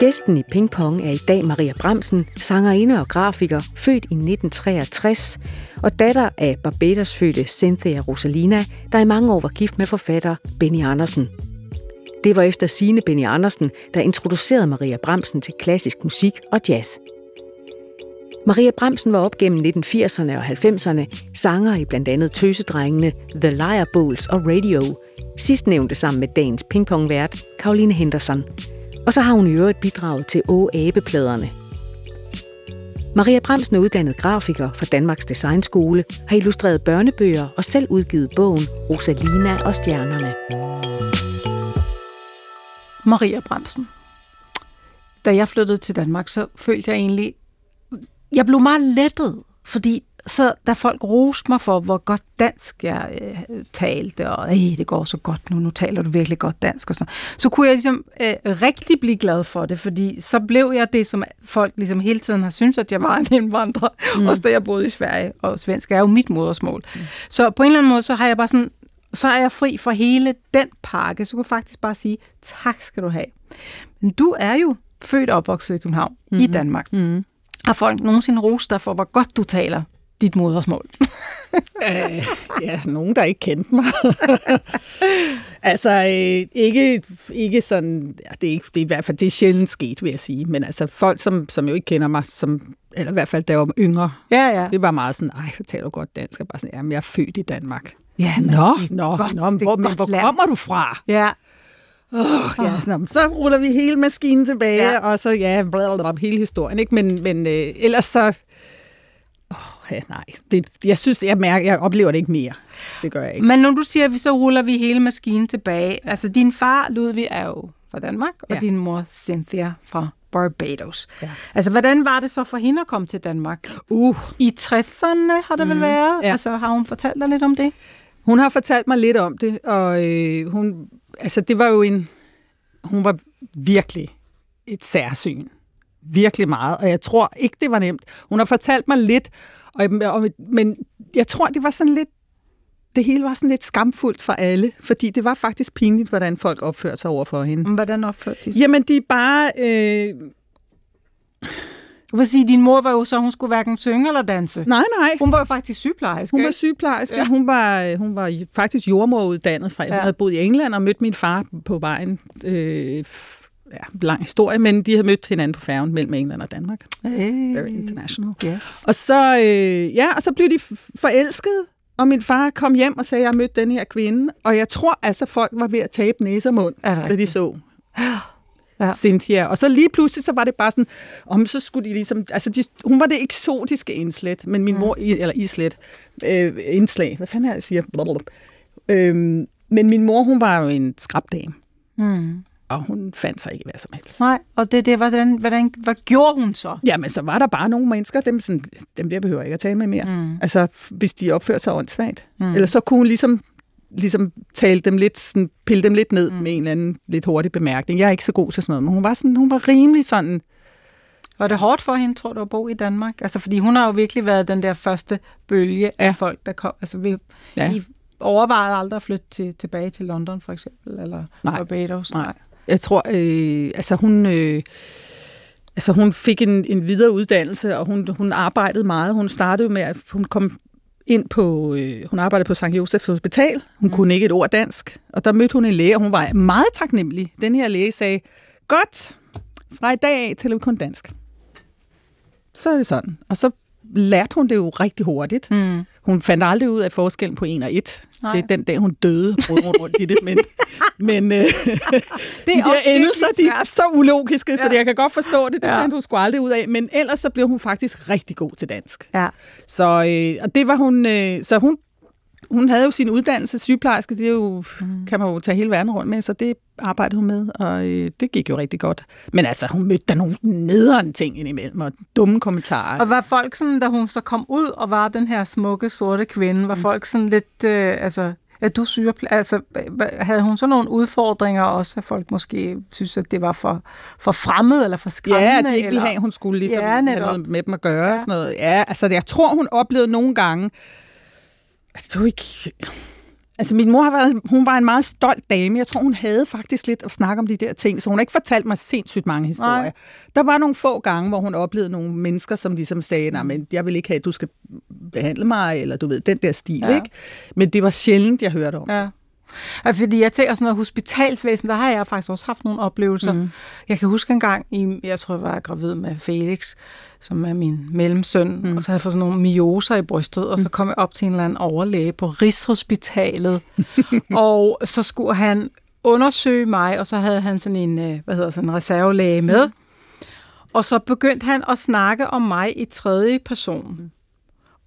Gæsten i Ping Pong er i dag Maria Bremsen, sangerinde og grafiker, født i 1963, og datter af Barbados-fødte Cynthia Rosalina, der i mange år var gift med forfatter Benny Andersen. Det var efter sine Benny Andersen, der introducerede Maria Bremsen til klassisk musik og jazz. Maria Bremsen var op gennem 1980'erne og 90'erne sanger i blandt andet Tøsedrengene, The Liar Bowls og Radio, sidstnævnte sammen med dagens pingpongvært Caroline Henderson. Og så har hun i øvrigt bidraget til Å Abepladerne. Maria Bremsen er uddannet grafiker fra Danmarks Designskole, har illustreret børnebøger og selv udgivet bogen Rosalina og Stjernerne. Maria Bremsen. Da jeg flyttede til Danmark, så følte jeg egentlig, jeg blev meget lettet, fordi så da folk roste mig for, hvor godt dansk jeg øh, talte, og det går så godt nu, nu taler du virkelig godt dansk, og sådan, så kunne jeg ligesom øh, rigtig blive glad for det, fordi så blev jeg det, som folk ligesom hele tiden har syntes, at jeg var en indvandrer, mm. også da jeg boede i Sverige, og svensk er jo mit modersmål. Mm. Så på en eller anden måde, så har jeg bare sådan, så er jeg fri for hele den pakke, så kunne jeg faktisk bare sige, tak skal du have. Men du er jo født og opvokset i København, mm-hmm. i Danmark. Mm-hmm. Har folk nogensinde rost dig for, hvor godt du taler dit modersmål? øh, ja, nogen, der ikke kendte mig. altså, øh, ikke, ikke sådan, ja, det, er ikke, det er i hvert fald det er sjældent sket, vil jeg sige. Men altså, folk, som, som jo ikke kender mig, som, eller i hvert fald, da jeg var yngre, ja, ja. det var meget sådan, ej, så taler du godt dansk. Jeg bare sådan, jamen, jeg er født i Danmark. Ja, nå, nå, godt, nå, men hvor, men hvor kommer du fra? Ja. Oh, ja, sådan, så ruller vi hele maskinen tilbage, ja. og så ja, blablabla, hele historien. Ikke? Men, men øh, ellers så ja, nej. Det, jeg synes, jeg mærker, jeg oplever det ikke mere. Det gør jeg ikke. Men når du siger, at vi så ruller vi hele maskinen tilbage, altså din far, Ludvig, er jo fra Danmark, og ja. din mor, Cynthia, fra Barbados. Ja. Altså, hvordan var det så for hende at komme til Danmark? Uh. I 60'erne har det mm. vel været? Ja. Altså, har hun fortalt dig lidt om det? Hun har fortalt mig lidt om det, og øh, hun, altså, det var jo en, hun var virkelig et særsyn. Virkelig meget, og jeg tror ikke, det var nemt. Hun har fortalt mig lidt og, og, men jeg tror, det var sådan lidt det hele var sådan lidt skamfuldt for alle, fordi det var faktisk pinligt, hvordan folk opførte sig over for hende. Hvordan opførte de sig? Jamen, de bare... Øh... Du vil sige, din mor var jo så, hun skulle hverken synge eller danse. Nej, nej. Hun var jo faktisk sygeplejerske. Hun var sygeplejerske. Ja. Hun, var, hun var faktisk jordmoruddannet fra. Hun ja. havde boet i England og mødt min far på vejen. Øh, ja, lang historie, men de havde mødt hinanden på færgen mellem England og Danmark. Hey. Very international. Yes. Og så, øh, ja, og så blev de forelskede, og min far kom hjem og sagde, at jeg mødte den her kvinde, og jeg tror altså, folk var ved at tabe næse og mund, da de så ja. Cynthia. Og så lige pludselig, så var det bare sådan, om så skulle de ligesom, altså de, hun var det eksotiske indslet, men min mor, eller islet, øh, indslag, hvad fanden er jeg siger? Blablabla. Øhm, men min mor, hun var jo en skrabdame. Mm og hun fandt sig ikke hvad som helst. Nej, og det, det hvordan, hvordan, hvad gjorde hun så? Jamen, så var der bare nogle mennesker, dem, sådan, dem der behøver jeg ikke at tale med mere. Mm. Altså, hvis de opfører sig åndssvagt. Mm. Eller så kunne hun ligesom, ligesom tale dem lidt, sådan, pille dem lidt ned mm. med en eller anden lidt hurtig bemærkning. Jeg er ikke så god til sådan noget, men hun var, sådan, hun var rimelig sådan... Var det hårdt for hende, tror du, at bo i Danmark? Altså, fordi hun har jo virkelig været den der første bølge ja. af folk, der kom. Altså, vi, ja. I overvejede aldrig at flytte til, tilbage til London, for eksempel, eller Nej. Barbados? Nej. Jeg tror, øh, altså hun... Øh, Altså hun fik en, en videre uddannelse, og hun, hun arbejdede meget. Hun startede med, at hun kom ind på, øh, hun arbejdede på St. Josefs Hospital. Hun mm. kunne ikke et ord dansk. Og der mødte hun en læge, og hun var meget taknemmelig. Den her læge sagde, godt, fra i dag af taler vi kun dansk. Så er det sådan. Og så lærte hun det jo rigtig hurtigt. Mm. Hun fandt aldrig ud af forskellen på en og et, Nej. til den dag hun døde, brød rundt, rundt i det. Men, men øh, det er de endelser, de er så ulogiske, ja. så jeg kan godt forstå det. Det ja. fandt hun sgu aldrig ud af. Men ellers så blev hun faktisk rigtig god til dansk. Ja. Så, øh, og det var hun, øh, så hun hun havde jo sin uddannelse sygeplejerske, det er jo, mm. kan man jo tage hele verden rundt med, så det arbejdede hun med, og øh, det gik jo rigtig godt. Men altså, hun mødte der nogle nederen ting indimellem, og dumme kommentarer. Og var folk sådan, da hun så kom ud og var den her smukke, sorte kvinde, var mm. folk sådan lidt, øh, altså, er du sygeplejerske? Altså, havde hun så nogle udfordringer også, at folk måske synes, at det var for, for fremmed eller for skræmmende? Ja, det ikke ville have, hun skulle ligesom ja, have noget med dem at gøre. Ja. Sådan noget. Ja, altså, jeg tror, hun oplevede nogle gange, Altså, det ikke... Altså, min mor har været, hun var en meget stolt dame. Jeg tror, hun havde faktisk lidt at snakke om de der ting, så hun har ikke fortalt mig sindssygt mange historier. Nej. Der var nogle få gange, hvor hun oplevede nogle mennesker, som ligesom sagde, nej, men jeg vil ikke have, at du skal behandle mig, eller du ved, den der stil, ja. ikke? Men det var sjældent, jeg hørte om ja. Ja, fordi jeg tænker sådan noget hospitalsvæsen, der har jeg faktisk også haft nogle oplevelser. Mm. Jeg kan huske en gang, i, jeg tror, jeg var gravid med Felix, som er min mellemsøn, mm. og så havde jeg fået sådan nogle mioser i brystet, og så kom jeg op til en eller anden overlæge på Rigshospitalet, og så skulle han undersøge mig, og så havde han sådan en, øh, hvad hedder sådan en reservelæge med. Mm. Og så begyndte han at snakke om mig i tredje person. Mm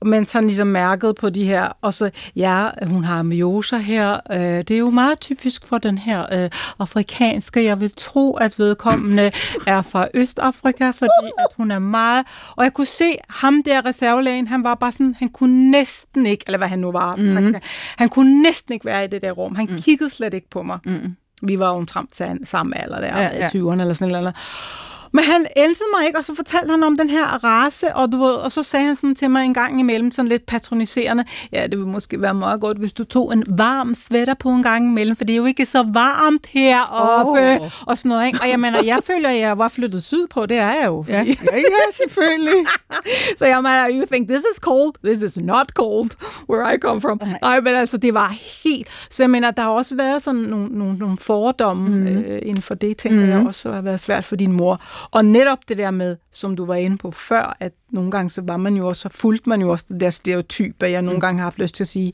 mens han ligesom mærkede på de her, og så, ja, hun har myoser her, øh, det er jo meget typisk for den her øh, afrikanske, jeg vil tro, at vedkommende er fra Østafrika, fordi at hun er meget, og jeg kunne se ham der reservelægen, han var bare sådan, han kunne næsten ikke, eller hvad han nu var, mm-hmm. han kunne næsten ikke være i det der rum, han mm. kiggede slet ikke på mig. Mm. Vi var jo omtrent samme alder der, ja, ja. 20'erne eller sådan noget. Men han elskede mig ikke, og så fortalte han om den her race, og, du ved, og så sagde han sådan til mig en gang imellem, sådan lidt patroniserende, ja, det ville måske være meget godt, hvis du tog en varm sweater på en gang imellem, for det er jo ikke så varmt heroppe, oh. og sådan noget. Ikke? Og jeg mener, jeg føler, at jeg var flyttet sydpå, det er jeg jo. Ja, ja, ja, selvfølgelig. så jeg mener, you think this is cold, this is not cold, where I come from. Nej, men altså, det var helt... Så jeg mener, der har også været sådan nogle, nogle, nogle fordomme mm. øh, inden for det, tænker mm. jeg også har været svært for din mor. Og netop det der med, som du var inde på før, at nogle gange så var man jo også, så fulgte man jo også det der stereotyp, at jeg nogle mm. gange har haft lyst til at sige,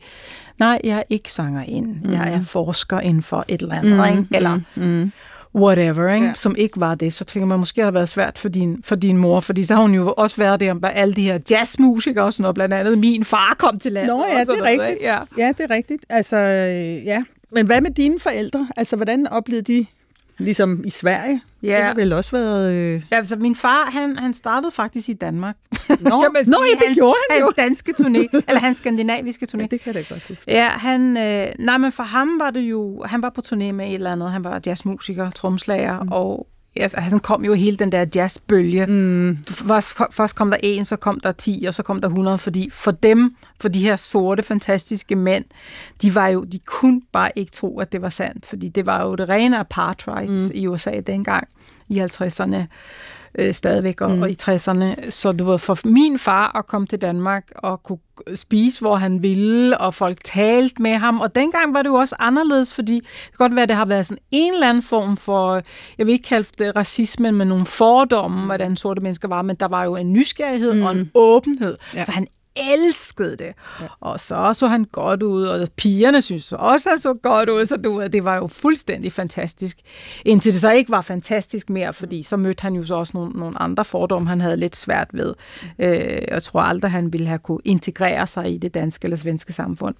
nej, jeg er ikke sanger ind, mm. jeg er forsker inden for et eller andet, mm. ikke? eller mm. whatever, ikke? Ja. som ikke var det. Så tænker man, måske har det været svært for din, for din mor, fordi så har hun jo også været der med alle de her jazzmusikere og sådan noget, blandt andet min far kom til landet. Nå ja, det er noget, rigtigt. Ja. ja, det er rigtigt. Altså, ja. Men hvad med dine forældre? Altså, hvordan oplevede de Ligesom i Sverige? Ja. Det har vel også været... Øh... Ja, altså min far, han, han startede faktisk i Danmark. Nå, Nå sige, ja, det gjorde han jo. Hans danske turné, eller hans skandinaviske turné. Ja, det kan jeg godt huske. Ja, han, øh, nej, men for ham var det jo... Han var på turné med et eller andet. Han var jazzmusiker, tromslager, mm. og altså, han kom jo hele den der jazzbølge. Mm. Først, først kom der en, så kom der 10, og så kom der 100, fordi for dem, for de her sorte, fantastiske mænd, de var jo, de kunne bare ikke tro, at det var sandt, fordi det var jo det rene apartheid mm. i USA dengang, i 50'erne øh, stadigvæk, og, mm. og i 60'erne. Så det var for min far at komme til Danmark og kunne spise, hvor han ville, og folk talte med ham. Og dengang var det jo også anderledes, fordi det kan godt være, at det har været sådan en eller anden form for, jeg vil ikke kalde det racisme, men nogle fordomme, hvordan sorte mennesker var, men der var jo en nysgerrighed mm. og en åbenhed. Ja. Så han elskede det. Ja. Og så så han godt ud, og pigerne synes også, han så godt ud, så du, det var jo fuldstændig fantastisk. Indtil det så ikke var fantastisk mere, fordi så mødte han jo så også nogle, nogle andre fordomme, han havde lidt svært ved. Øh, jeg tror aldrig, han ville have kunne integrere sig i det danske eller svenske samfund.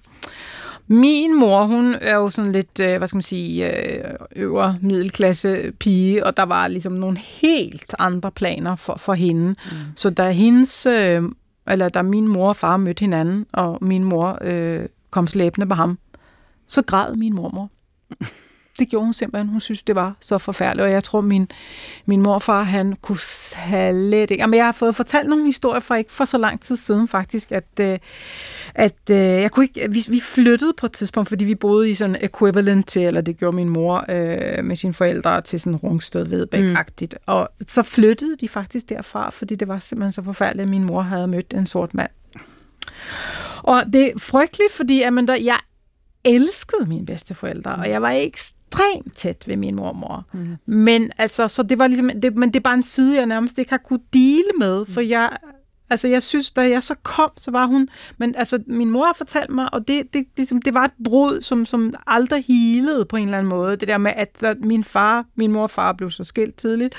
Min mor, hun er jo sådan lidt, øh, hvad skal man sige, øh, øvre middelklasse pige, og der var ligesom nogle helt andre planer for, for hende. Mm. Så da hendes øh, eller da min mor og far mødte hinanden, og min mor øh, kom slæbende på ham, så græd min mormor. Det gjorde hun simpelthen. Hun synes, det var så forfærdeligt, og jeg tror, min, min morfar, han kunne slet ikke... Jamen, jeg har fået fortalt nogle historier fra ikke for så lang tid siden, faktisk, at, øh, at øh, jeg kunne ikke... Vi, vi flyttede på et tidspunkt, fordi vi boede i sådan equivalent til, eller det gjorde min mor øh, med sine forældre, til sådan Rungsted Vedbæk-agtigt. Mm. Og så flyttede de faktisk derfra, fordi det var simpelthen så forfærdeligt, at min mor havde mødt en sort mand. Og det er frygteligt, fordi man der, jeg elskede mine bedsteforældre, og jeg var ikke ekstremt tæt ved min mormor. Mm. Men altså, så det var ligesom, det, men det er bare en side, jeg nærmest ikke har kunne dele med, for jeg, altså jeg synes, da jeg så kom, så var hun, men altså min mor har fortalt mig, og det, det, ligesom, det var et brud, som, som aldrig hilede på en eller anden måde, det der med, at, at min far, min mor og far blev så skilt tidligt,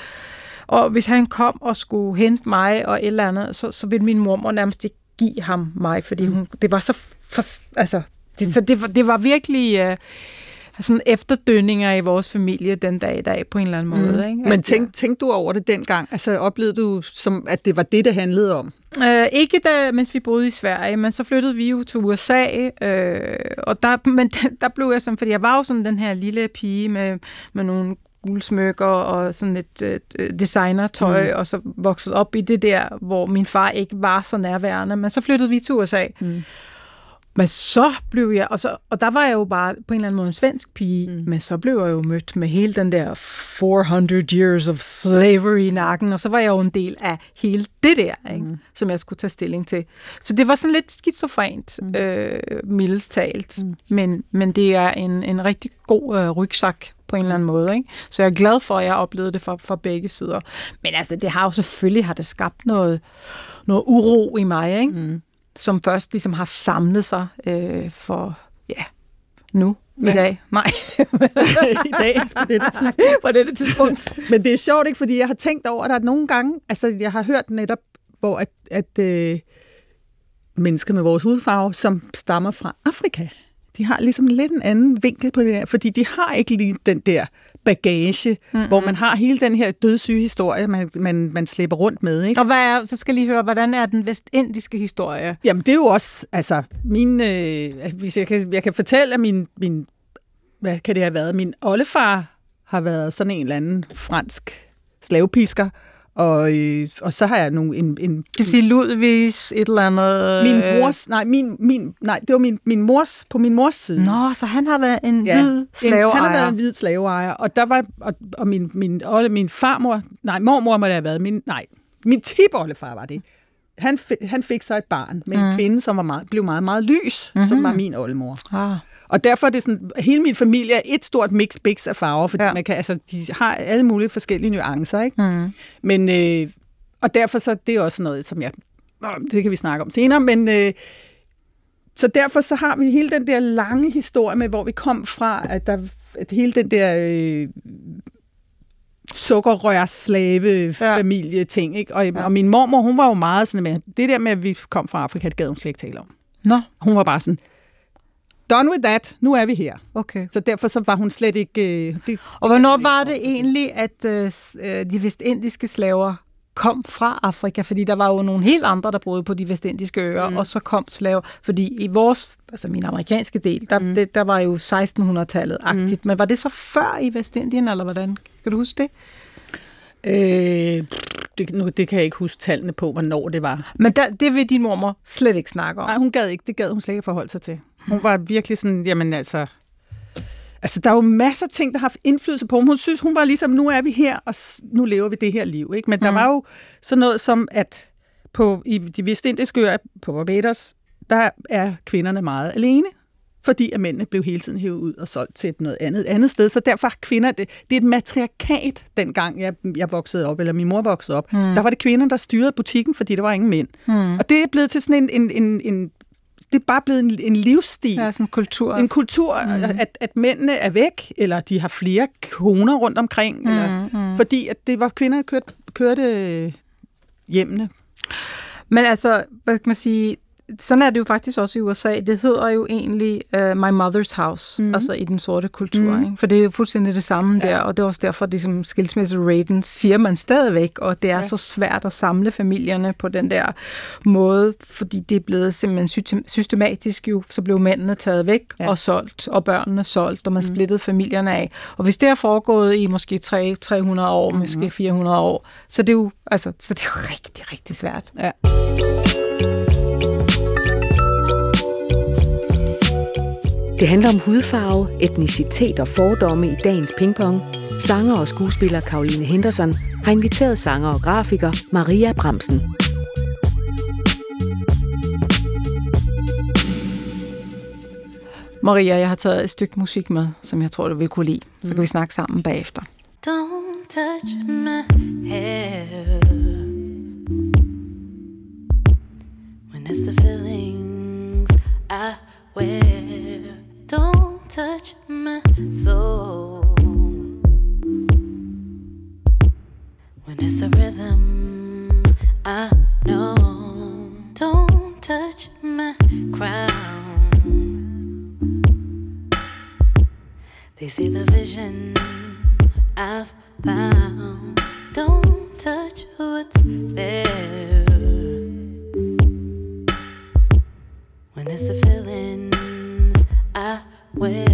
og hvis han kom og skulle hente mig og et eller andet, så, så ville min mormor nærmest ikke give ham mig, fordi hun, det var så, for, altså, det, så det var, det var virkelig... Øh, sådan efterdønninger i vores familie den dag i dag på en eller anden måde. Mm. Ikke? Men tænk, tænkte du over det dengang? Altså oplevede du, som, at det var det, det handlede om? Øh, ikke da, mens vi boede i Sverige, men så flyttede vi jo til USA, øh, og der, men der blev jeg sådan, fordi jeg var jo sådan den her lille pige med, med nogle guldsmykker og sådan et øh, designertøj, mm. og så vokset op i det der, hvor min far ikke var så nærværende. Men så flyttede vi til USA. Mm. Men så blev jeg, og, så, og der var jeg jo bare på en eller anden måde en svensk pige, mm. men så blev jeg jo mødt med hele den der 400 years of slavery i nakken, og så var jeg jo en del af hele det der, ikke, mm. som jeg skulle tage stilling til. Så det var sådan lidt skizofrent, mm. øh, mildest talt, mm. men, men det er en, en rigtig god øh, rygsak på en eller anden måde. Ikke? Så jeg er glad for, at jeg oplevede det fra, fra begge sider. Men altså, det har jo selvfølgelig har det skabt noget, noget uro i mig, ikke? Mm som først ligesom har samlet sig øh, for, ja, nu, i Ja. dag. Nej, i dag på dette tidspunkt. på dette tidspunkt. Men det er sjovt, ikke? Fordi jeg har tænkt over, at der er nogle gange, altså jeg har hørt netop, hvor at, at øh, mennesker med vores hudfarve, som stammer fra Afrika, de har ligesom lidt en anden vinkel på det her, fordi de har ikke lige den der bagage, mm-hmm. hvor man har hele den her dødssyge historie, man, man, man slæber rundt med, ikke? Og hvad er, så skal jeg lige høre, hvordan er den vestindiske historie? Jamen, det er jo også, altså, min, øh, altså, hvis jeg, kan, jeg kan fortælle, at min, min, hvad kan det have været, min oldefar har været sådan en eller anden fransk slavepisker, og, øh, og så har jeg nogle, en, en Det vil sige Ludvigs et eller andet... min øh, mors, nej, min, min, nej, det var min, min mors, på min mors side. Nå, så han har været en Ja, hvid slaveejer. En, han har været en hvid slaveejer, og der var og, og min min olde, min farmor, nej, mormor må det have været, min nej, min tipoldefar var det. Han, han fik så et barn med en Mm. kvinde, som var meget, blev meget, meget lys, mm-hmm. som var min oldemor. Ah. Og derfor er det sådan, hele min familie er et stort mix bix af farver, fordi Ja. man kan, altså, de har alle mulige forskellige nuancer, ikke? Mm. Men, øh, og derfor så det er også noget, som jeg, det kan vi snakke om senere, men øh, så derfor så har vi hele den der lange historie med, hvor vi kom fra, at, der, at hele den der øh, sukkerrørslave familie ting, ikke? Og, ja. og min mormor, hun var jo meget sådan med, det der med, at vi kom fra Afrika, det gad hun slet ikke tale om. Nå, Hun var bare sådan, done with that, nu er vi her. okay. Så derfor så var hun slet ikke... Øh, det, Og hvornår var det egentlig, at øh, øh, de vestindiske slaver kom fra Afrika? Fordi der var jo nogle helt andre, der boede på de vestindiske øer, mm. og så kom slaver. Fordi i vores, altså min amerikanske del, der, mm. det, der var jo 1600-tallet-agtigt. Mm. Men var det så før i Vestindien, eller hvordan? Kan du huske det? øh, det, nu, det kan jeg ikke huske tallene på, hvornår det var. Men der, det vil din mormor slet ikke snakke om. Nej, hun gad ikke. Det gad hun slet ikke forholde sig til. Hun var virkelig sådan, jamen altså... Altså, der er jo masser af ting, der har haft indflydelse på. Hun synes, hun var ligesom, nu er vi her, og nu lever vi det her liv. Ikke? Men der Mm. var jo sådan noget som, at på, i de vestindiske øer på Barbados, der er kvinderne meget alene, fordi at mændene blev hele tiden hævet ud og solgt til et noget andet, andet sted. Så derfor har kvinder, det, det er et matriarkat, dengang jeg, jeg voksede op, eller min mor voksede op. Mm. Der var det kvinder, der styrede butikken, fordi der var ingen mænd. Mm. Og det er blevet til sådan en, en, en, en det er bare blevet en, en livsstil. Ja, sådan en kultur. En kultur, mm. at, at mændene er væk, eller de har flere koner rundt omkring, mm, eller, mm. fordi at det var kvinder, der kørte, kørte hjemmene. Men altså, hvad kan man sige, sådan er det jo faktisk også i USA. Det hedder jo egentlig uh, My Mother's House, mm. altså i den sorte kultur. Mm. Ikke? For det er jo fuldstændig det samme ja. der, og det er også derfor, at ligesom skilsmisseraten siger man stadigvæk, og det er ja. så svært at samle familierne på den der måde, fordi det er blevet simpelthen system- systematisk jo, så blev mændene taget væk ja. og solgt, og børnene solgt, og man mm. splittede familierne af. Og hvis det har foregået i måske 3, 300 år, mm. måske 400 år, så det er jo, altså, så det er jo rigtig, rigtig svært. Ja. Det handler om hudfarve, etnicitet og fordomme i dagens pingpong. Sanger og skuespiller Karoline Henderson har inviteret sanger og grafiker Maria Bramsen. Maria, jeg har taget et stykke musik med, som jeg tror, du vil kunne lide. Så kan vi snakke sammen bagefter. Don't touch my hair when it's the feelings I wear. Don't touch my soul when it's a rhythm I know. Don't touch my crown. They see the vision I've found. Don't touch what's there. I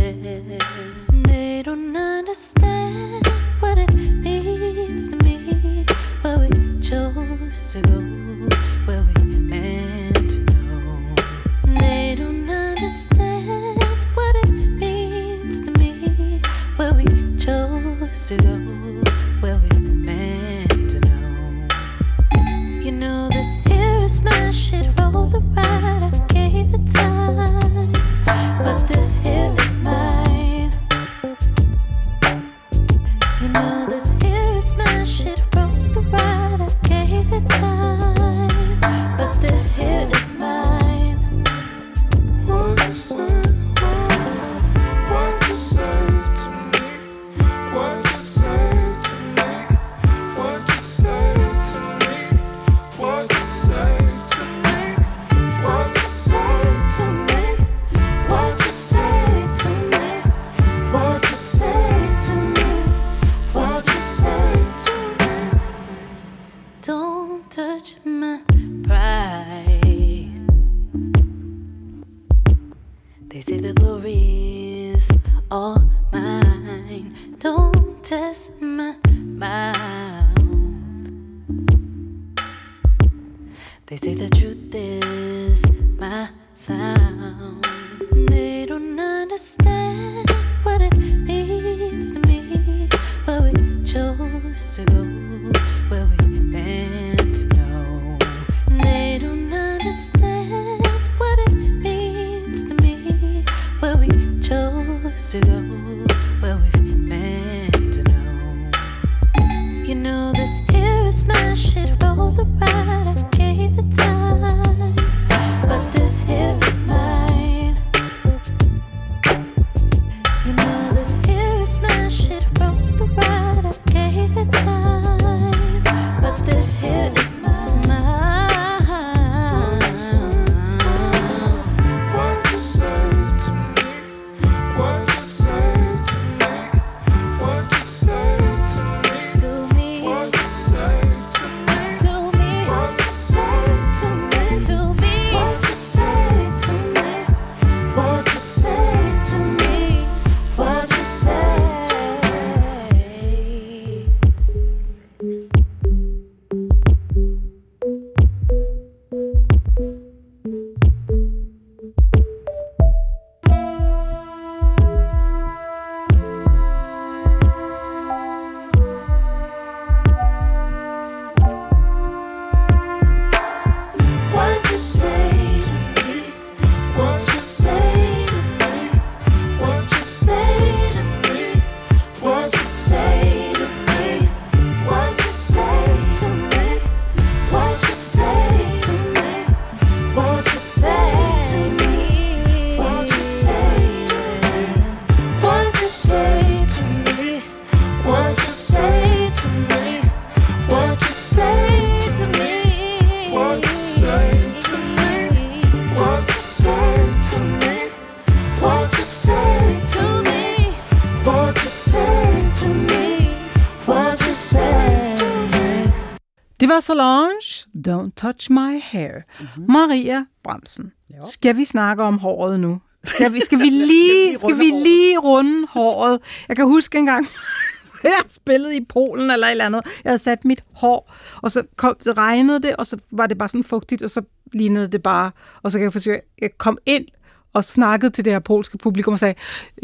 Det var Solange, Don't Touch My Hair. Mm-hmm. Maria Brandsen, skal vi snakke om håret nu? Skal vi, skal vi lige, skal vi lige runde håret? Jeg kan huske engang, jeg spillede i Polen eller et eller andet. Jeg havde sat mit hår, og så kom, så regnede det, og så var det bare sådan fugtigt, og så lignede det bare. Og så kan jeg forsøge, jeg kom ind og snakkede til det her polske publikum og sagde,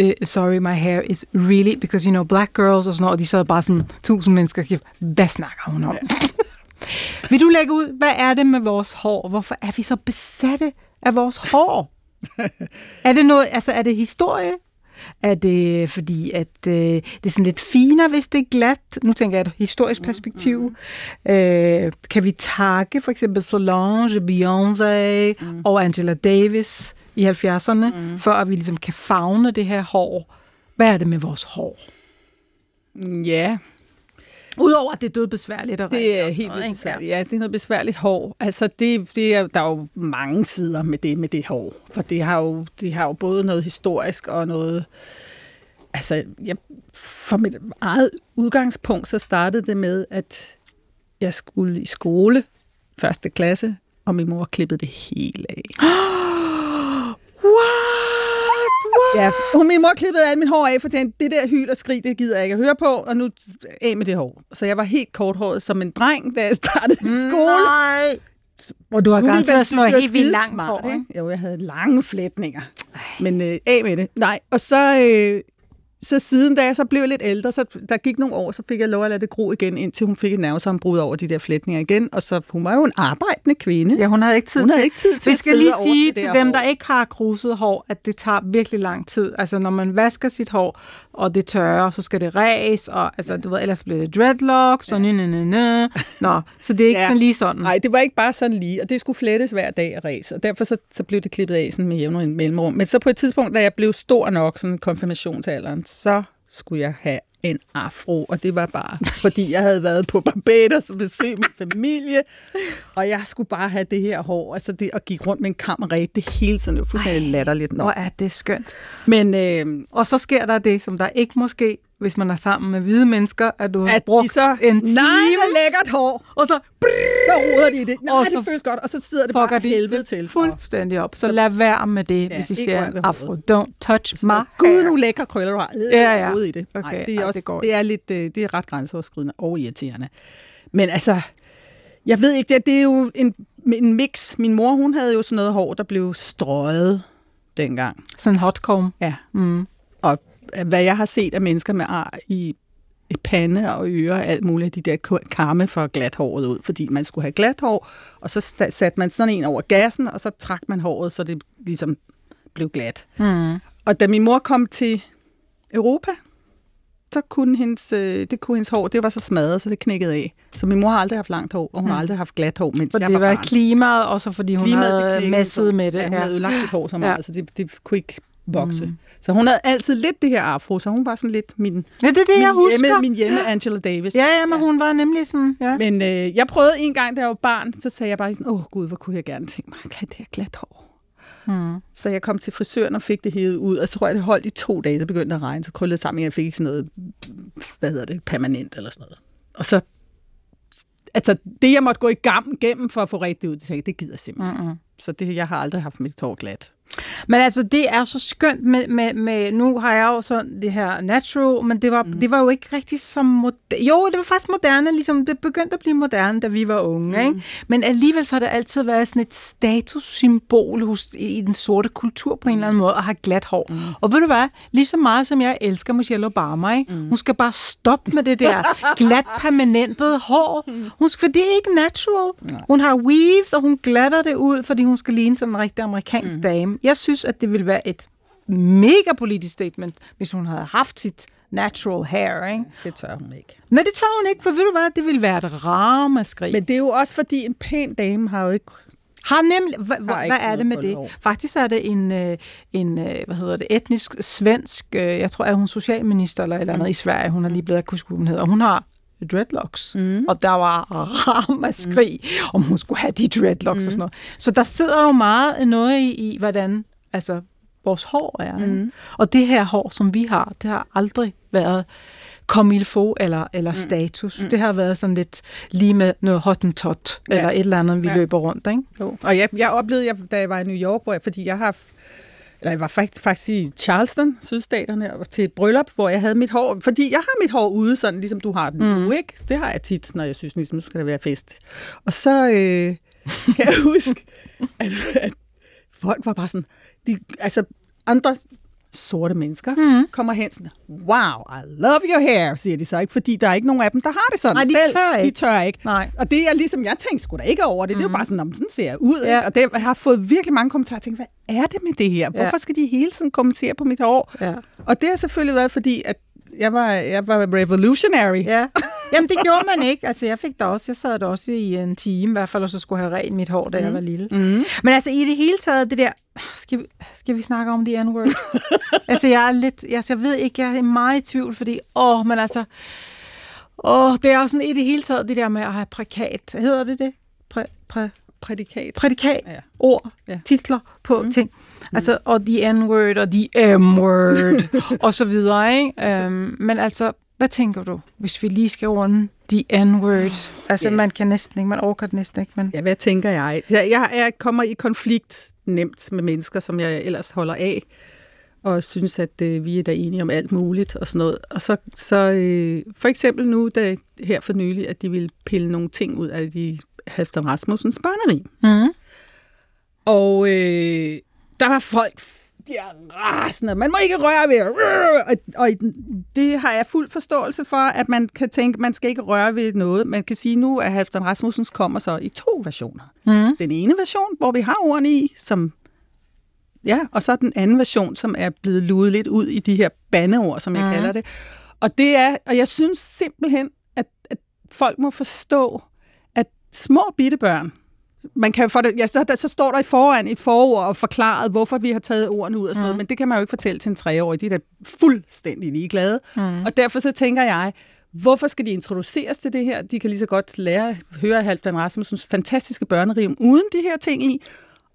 uh, sorry, my hair is really, because you know, black girls og sådan noget, og de sad bare sådan, tusind mennesker, hvad snakker hun om? Vil du lægge ud, hvad er det med vores hår? Hvorfor er vi så besatte af vores hår? er det noget, altså er det historie? Er det fordi, at øh, det er sådan lidt finere, hvis det er glat? Nu tænker jeg et historisk perspektiv. Mm, øh, kan vi takke for eksempel Solange, Beyoncé mm. og Angela Davis i 70'erne, mm. for at vi ligesom kan fagne det her hår? Hvad er det med vores hår? Ja, Udover at det er død besværligt at det er helt noget, besværligt. Ja, det er noget besværligt hår. Altså, det, det er, der er jo mange sider med det, med det hår. For det har jo, det har jo både noget historisk og noget... Altså, jeg, fra mit eget udgangspunkt, så startede det med, at jeg skulle i skole, første klasse, og min mor klippede det hele af. What? Ja, og min mor klippede alt mit hår af, for tænkte, det der hyl og skrig, det gider jeg ikke at høre på, og nu af med det hår. Så jeg var helt korthåret som en dreng, da jeg startede i skole. Nej. Og du har garanteret sådan noget helt vildt langt hår, ikke? Jo, jeg havde lange flætninger. Men øh, af med det. Nej, og så, øh, så siden da jeg så blev lidt ældre, så der gik nogle år, så fik jeg lov at lade det gro igen, indtil hun fik et nervesambrud over de der flætninger igen. Og så hun var jo en arbejdende kvinde. Ja, hun havde ikke tid Hun havde til. ikke tid til Vi skal lige sige til dem, hår. der ikke har kruset hår, at det tager virkelig lang tid. Altså, når man vasker sit hår, og det tørrer, så skal det ræs, og altså, ja. du ved, ellers bliver det dreadlocks, og ja. næ, næ, næ. Nå, så det er ikke. Ja. sådan lige sådan. Nej, det var ikke bare sådan lige, og det skulle flettes hver dag af ræs, og derfor så, så blev det klippet af sådan med jævne mellemrum. Men så på et tidspunkt, da jeg blev stor nok, sådan konfirmationsalderen, så skulle jeg have en afro, og det var bare, fordi jeg havde været på Barbados og besøgt min familie, og jeg skulle bare have det her hår, altså det at gik rundt med en kammerat, det hele tiden, det var fuldstændig latterligt. Nå. Hvor er det skønt. Men øh, Og så sker der det, som der ikke må ske, hvis man er sammen med hvide mennesker, at du har At brugt så, en time, nej, det er lækkert hår. og så Så roder de i det. Nej, Og det så føles godt. Og så sidder det bare de helvede til. fuldstændig op. Så lad være med det, Ja, hvis I siger afro. Don't touch my Gud, hair. nu lækker krøller har. Øh, Ja, ja. i det. Okay, Nej, det, er også, det går det, er lidt, øh, det er ret grænseoverskridende og irriterende. Men altså, jeg ved ikke, det, det er jo en, en mix. Min mor, hun havde jo sådan noget hår, der blev strøget dengang. Sådan en hot comb. Ja. Mm. Og hvad jeg har set af mennesker med ar i, pande og ører og alt muligt af de der karme for glat håret ud, fordi man skulle have glat hår, og så satte man sådan en over gassen, og så trak man håret, så det ligesom blev glat. Mm. Og da min mor kom til Europa, så kunne hendes, øh, det kunne hendes hår, det var så smadret, så det knækkede af. Så min mor har aldrig haft langt hår, og hun har aldrig haft glat hår, mens For jeg det var var barn. klimaet, og så fordi hun Klimaet, havde så- med det. Ja, hun havde ødelagt sit hår så meget, ja. så det, det kunne ikke vokse. Mm. Så hun havde altid lidt det her afro, så hun var sådan lidt min, ja, det er det, jeg min, husker. hjemme, min hjemme Angela Davis. Ja, ja, men hun var nemlig sådan, ja. Men øh, jeg prøvede en gang, da jeg var barn, så sagde jeg bare sådan, åh gud, hvor kunne jeg gerne tænke mig have det her glat hår. Hmm. Så jeg kom til frisøren og fik det hævet ud, og så tror jeg, det holdt i to dage, det begyndte at regne, så krøllede det sammen, jeg fik ikke sådan noget, hvad hedder det, permanent eller sådan noget. Og så, altså det jeg måtte gå i gang gennem for at få rigtigt ud, det jeg, det gider jeg simpelthen. Mm-mm. Så det, jeg har aldrig haft mit hår glat. Men altså, det er så skønt med, med, med nu har jeg jo sådan det her natural, men det var, mm. det var jo ikke rigtig så moderne. Jo, det var faktisk moderne, ligesom det begyndte at blive moderne, da vi var unge, mm. ikke? Men alligevel så har det altid været sådan et statussymbol hos, i, den sorte kultur på en eller anden måde, at have glat hår. Mm. Og ved du hvad? Lige så meget som jeg elsker Michelle Obama, ikke? Mm. Hun skal bare stoppe med det der glat permanentede hår. Hun skal, for det er ikke natural. Hun har weaves, og hun glatter det ud, fordi hun skal ligne sådan en rigtig amerikansk mm. dame. Jeg synes, at det ville være et mega politisk statement, hvis hun havde haft sit natural hair, ikke? Det tør hun ikke. Nej, det tør hun ikke, for ved du hvad, det ville være et ramaskrig. Men det er jo også fordi, en pæn dame har jo ikke... Har nemlig, hva, ikke hvad er det med det? hår. Faktisk er det en, øh, en øh, hvad hedder det, etnisk svensk, øh, jeg tror, er hun socialminister eller eller andet i Sverige, hun er lige blevet, jeg kunne hun hedder, og hun har dreadlocks. Mm. Og der var ramaskrig, mm. om hun skulle have de dreadlocks mm. og sådan noget. Så der sidder jo meget noget i, i hvordan altså, vores hår er. Mm. Og det her hår, som vi har, det har aldrig været faut eller, eller mm. status. Mm. Det har været sådan lidt lige med noget hottentot, ja. Eller et eller andet, vi ja. løber rundt, ikke? Jo. Og jeg, jeg oplevede, jeg, da jeg var i New York, hvor jeg, fordi jeg har... Eller jeg var faktisk, faktisk i Charleston, sydstaterne, til et bryllup, hvor jeg havde mit hår... Fordi jeg har mit hår ude, sådan ligesom du har den. Mm. Du, ikke? Det har jeg tit, når jeg synes, ligesom, nu skal der være fest. Og så øh, kan jeg huske, at, at folk var bare sådan... De, altså, andre sorte mennesker mm. kommer hen sådan, wow, I love your hair, siger de så ikke, fordi der er ikke nogen af dem, der har det sådan Nej, de selv. tør ikke. De tør ikke. Nej. Og det er ligesom, jeg tænkte sgu da ikke over det. Mm. Det er jo bare sådan, sådan ser jeg ud. Ja. Ja. Og det, jeg har fået virkelig mange kommentarer. Jeg tænkte, hvad er det med det her? Hvorfor Ja. skal de hele tiden kommentere på mit hår? Ja. Og det har selvfølgelig været, fordi at jeg var, jeg var revolutionary. Ja. Jamen, det gjorde man ikke. Altså, jeg fik der også, jeg sad der også i en time, i hvert fald, og så skulle have rent mit hår, da mm. jeg var lille. Mm. Men altså, i det hele taget, det der, skal vi, skal vi snakke om the n-word? altså, jeg er lidt, altså, jeg ved ikke, jeg er meget i tvivl, fordi, åh, men altså, åh, det er også sådan i det hele taget, det der med at have prækat, hedder det det? Præ, præ, Prædikat. prædikat, Ja. ord, Ja. titler på mm. ting. Altså, og the n-word, og the m-word, og så videre, ikke? Um, men altså, hvad tænker du, hvis vi lige skal runde the n-word? Altså, Ja. man kan næsten ikke, man overgår det næsten ikke, men... Ja, hvad tænker jeg? Jeg, jeg, jeg kommer i konflikt nemt med mennesker, som jeg ellers holder af, og synes, at øh, vi er da enige om alt muligt og sådan noget. Og så, så øh, for eksempel nu, da, her for nylig, at de ville pille nogle ting ud af de Halfdan Rasmussens børnerim. Mm. Og øh, der var folk bliver rasende. Man må ikke røre ved. Og, det har jeg fuld forståelse for, at man kan tænke, man skal ikke røre ved noget. Man kan sige nu, at Halfdan Rasmussens kommer så i to versioner. Mm. Den ene version, hvor vi har ordene i, som Ja, og så den anden version, som er blevet luet lidt ud i de her bandeord, som jeg mm. kalder det. Og det er, og jeg synes simpelthen, at, at folk må forstå, at små bitte børn, man kan få det, ja, så, der, så står der i foran et forord og forklaret, hvorfor vi har taget ordene ud og sådan mm. noget, men det kan man jo ikke fortælle til en treårig. De er da fuldstændig ligeglade. Mm. Og derfor så tænker jeg, hvorfor skal de introduceres til det her? De kan lige så godt lære, høre Halvdan Rasmussens fantastiske børnerim uden de her ting i.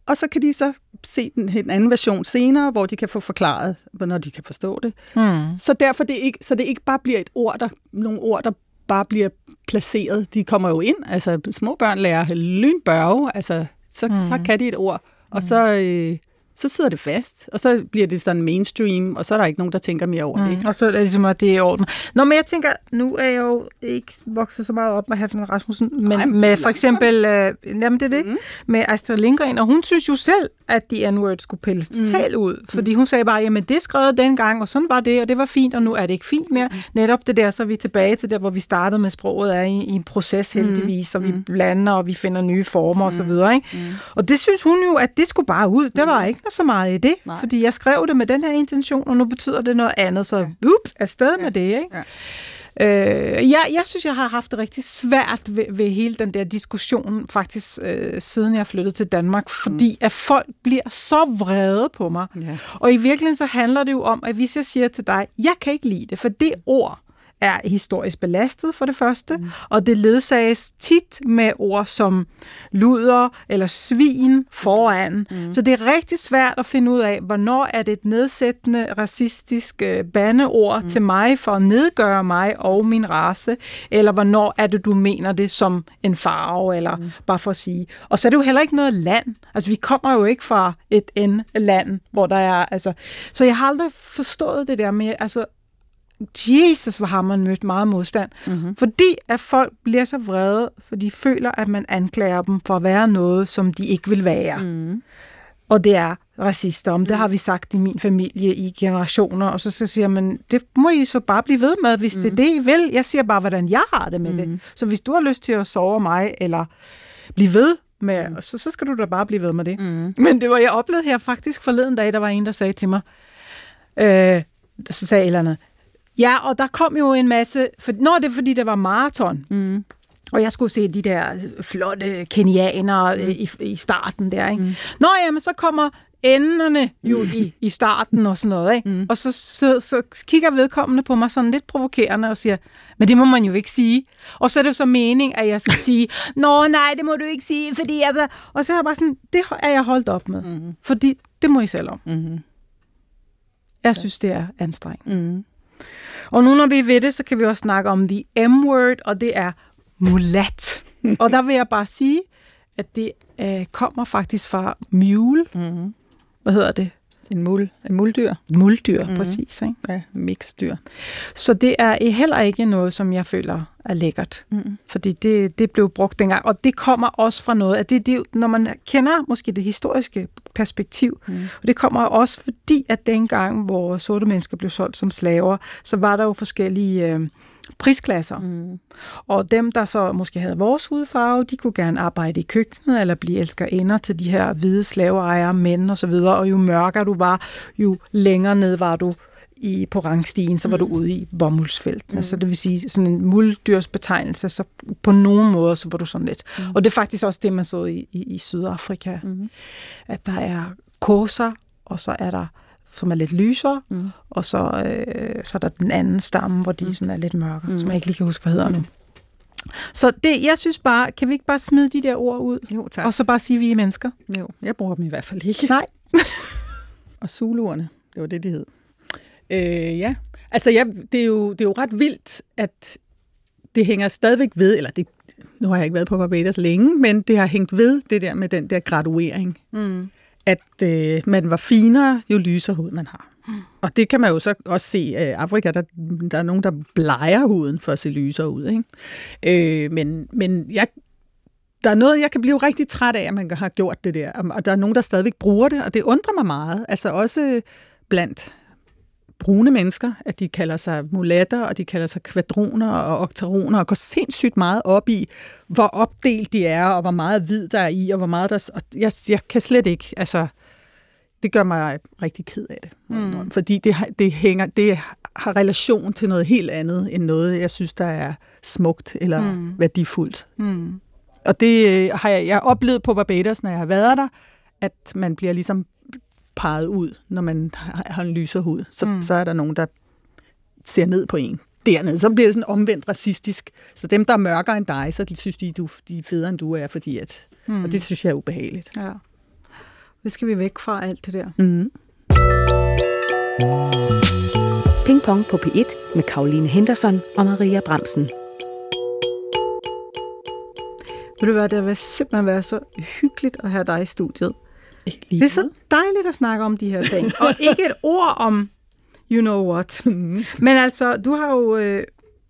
og så kan de så se den, en anden version senere, hvor de kan få forklaret, når de kan forstå det. Mm. Så derfor det ikke, så det ikke bare bliver et ord, der, nogle ord, der bare bliver placeret. De kommer jo ind, altså små børn lærer lynbørge, altså så, mm. så kan de et ord, og så, øh, så sidder det fast, og så bliver det sådan mainstream, og så er der ikke nogen, der tænker mere over det. Mm. Og så er det ligesom, at det er i orden. Nå, men jeg tænker, nu er jeg jo ikke vokset så meget op med Haflen Rasmussen, men Ej, men med for eksempel, øh, jamen det er det, mm. med Astrid Lindgren, og hun synes jo selv, at de n-word skulle pilles totalt ud, fordi hun sagde bare, jamen det skrevet dengang, og sådan var det, og det var fint, og nu er det ikke fint mere. Netop det der, så er vi tilbage til der, hvor vi startede med sproget, er i, i en proces heldigvis, og vi blander, og vi finder nye former og så videre. Ikke? Og det synes hun jo, at det skulle bare ud. Der var ikke så meget i det, Nej. fordi jeg skrev det med den her intention, og nu betyder det noget andet, så ups, afsted med det. Ikke? Ja. Øh, jeg, jeg synes, jeg har haft det rigtig svært ved, ved hele den der diskussion, faktisk øh, siden jeg flyttede til Danmark, fordi at folk bliver så vrede på mig. Ja. Og i virkeligheden så handler det jo om, at hvis jeg siger til dig, jeg kan ikke lide det, for det ord er historisk belastet for det første, mm. og det ledsages tit med ord som luder eller svin foran. Mm. Så det er rigtig svært at finde ud af, hvornår er det et nedsættende, racistisk øh, bandeord mm. til mig for at nedgøre mig og min race, eller hvornår er det, du mener det som en farve, eller mm. bare for at sige. Og så er det jo heller ikke noget land. Altså, vi kommer jo ikke fra et end-land, hvor der er, altså... Så jeg har aldrig forstået det der med, altså, Jesus, hvor har man mødt meget modstand. Mm-hmm. Fordi at folk bliver så vrede, for de føler, at man anklager dem for at være noget, som de ikke vil være. Mm. Og det er racister om. Det har vi sagt i min familie i generationer. Og så, så siger man, det må I så bare blive ved med, hvis mm. det er det, I vil. Jeg siger bare, hvordan jeg har det med mm. det. Så hvis du har lyst til at sove mig, eller blive ved med, mm. så, så skal du da bare blive ved med det. Mm. Men det var, jeg oplevede her faktisk forleden dag, der var en, der sagde til mig, øh, så sagde et eller andet, Ja, og der kom jo en masse... For, nå, det er fordi, det var maraton. Mm. Og jeg skulle se de der flotte kenianere mm. i, i starten der, ikke? Mm. Nå, jamen, så kommer enderne jo i, i starten og sådan noget, ikke? Mm. Og så, så, så kigger vedkommende på mig sådan lidt provokerende og siger, men det må man jo ikke sige. Og så er det jo så mening, at jeg skal sige, nå nej, det må du ikke sige, fordi jeg... vil-" Og så er jeg bare sådan, det er jeg holdt op med. Mm. Fordi det må I selv om. Mm-hmm. Jeg synes, det er anstrengende. Mm. Og nu når vi er ved det, så kan vi også snakke om the M-word, og det er mulat. og der vil jeg bare sige, at det øh, kommer faktisk fra mule. Mm-hmm. Hvad hedder det? En mul, en muldyr. Muldyr, mm. præcis. Ikke? Ja, mixdyr. Så det er heller ikke noget, som jeg føler er lækkert. Mm. Fordi det, det blev brugt dengang. Og det kommer også fra noget, at det, det, når man kender måske det historiske perspektiv, mm. og det kommer også fordi, at dengang, hvor sorte mennesker blev solgt som slaver, så var der jo forskellige øh, prisklasser. Mm. Og dem, der så måske havde vores hudfarve, de kunne gerne arbejde i køkkenet, eller blive elskerinder til de her hvide slaveejere, mænd og så videre. Og jo mørkere du var, jo længere ned var du i, på rangstigen, så var du ude i bomuldsfeltene. Mm. Så det vil sige, sådan en muldyrsbetegnelse, så på nogen måde, så var du sådan lidt. Mm. Og det er faktisk også det, man så i, i, i Sydafrika. Mm. At der er koser, og så er der som er lidt lysere, mm. og så, øh, så er der den anden stamme, hvor de mm. sådan er lidt mørkere, mm. som jeg ikke lige kan huske, hvad hedder nu. Så det, jeg synes bare, kan vi ikke bare smide de der ord ud, Jo, tak. og så bare sige, at vi er mennesker? Jo, jeg bruger dem i hvert fald ikke. Nej. Og Zuluerne, det var det, de hed. Øh, ja, altså jeg, det, er jo, det er jo ret vildt, at det hænger stadigvæk ved, eller det, nu har jeg ikke været på Barbados længe, men det har hængt ved det der med den der graduering. Mm. At øh, man var finere, jo lysere hud man har. Og det kan man jo så også se i Afrika, der, der er nogen, der bleger huden for at se lysere ud. Ikke? Øh, men men jeg, der er noget, jeg kan blive rigtig træt af, at man har gjort det der. Og der er nogen, der stadigvæk bruger det, og det undrer mig meget. Altså også blandt brune mennesker, at de kalder sig mulatter, og de kalder sig kvadroner og oktaroner, og går sindssygt meget op i, hvor opdelt de er, og hvor meget hvid der er i, og hvor meget der... Og jeg, jeg kan slet ikke, altså... Det gør mig rigtig ked af det. Mm. Fordi det, det, hænger, det har relation til noget helt andet, end noget, jeg synes, der er smukt eller mm. værdifuldt. Mm. Og det øh, har jeg, jeg har oplevet på Barbados, når jeg har været der, at man bliver ligesom peget ud, når man har en lyser hud. Så, mm. så er der nogen, der ser ned på en dernede. Så bliver det sådan omvendt racistisk. Så dem, der er mørkere end dig, så synes de, du, de er federe end du er, fordi at... Mm. Og det synes jeg er ubehageligt. Ja. Det skal vi væk fra alt det der. Mm. Ping Pong på P1 med Karoline Henderson og Maria Bremsen. Ved du hvad, det vil simpelthen være så hyggeligt at have dig i studiet. Lige Det er så dejligt at snakke om de her ting. Og ikke et ord om you know what. Men altså, du har jo øh,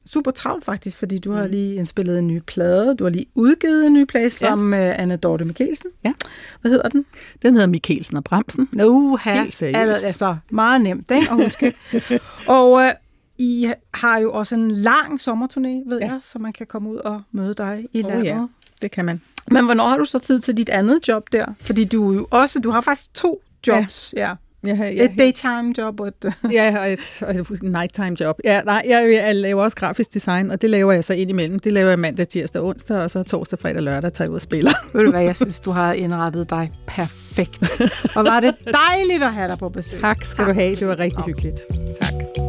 super travlt faktisk, fordi du har lige indspillet en ny plade. Du har lige udgivet en ny plade sammen med Anne Dorte Mikkelsen. Ja. Hvad hedder den? Den hedder Mikkelsen og Bremsen. Uha, Helt seriøst. altså, altså meget nemt ikke, at huske. og øh, I har jo også en lang sommerturné, ved Ja. jeg, så man kan komme ud og møde dig i Åh, landet. ja. Det kan man. Men hvornår har du så tid til dit andet job der? Fordi du jo også, du har faktisk to jobs. Ja. Har- ja. jeg, Et daytime job og et... Ja, og et, og et nighttime job. Ja, nej, jeg, jeg laver også grafisk design, og det laver jeg så ind imellem. Det laver jeg mandag, tirsdag, onsdag, og så torsdag, fredag, lørdag tager jeg ud og spiller. Ved du hvad, jeg synes, du har indrettet dig perfekt. Og var det dejligt at have dig på besøg. Tak skal du have. Det var rigtig hyggeligt. Tak.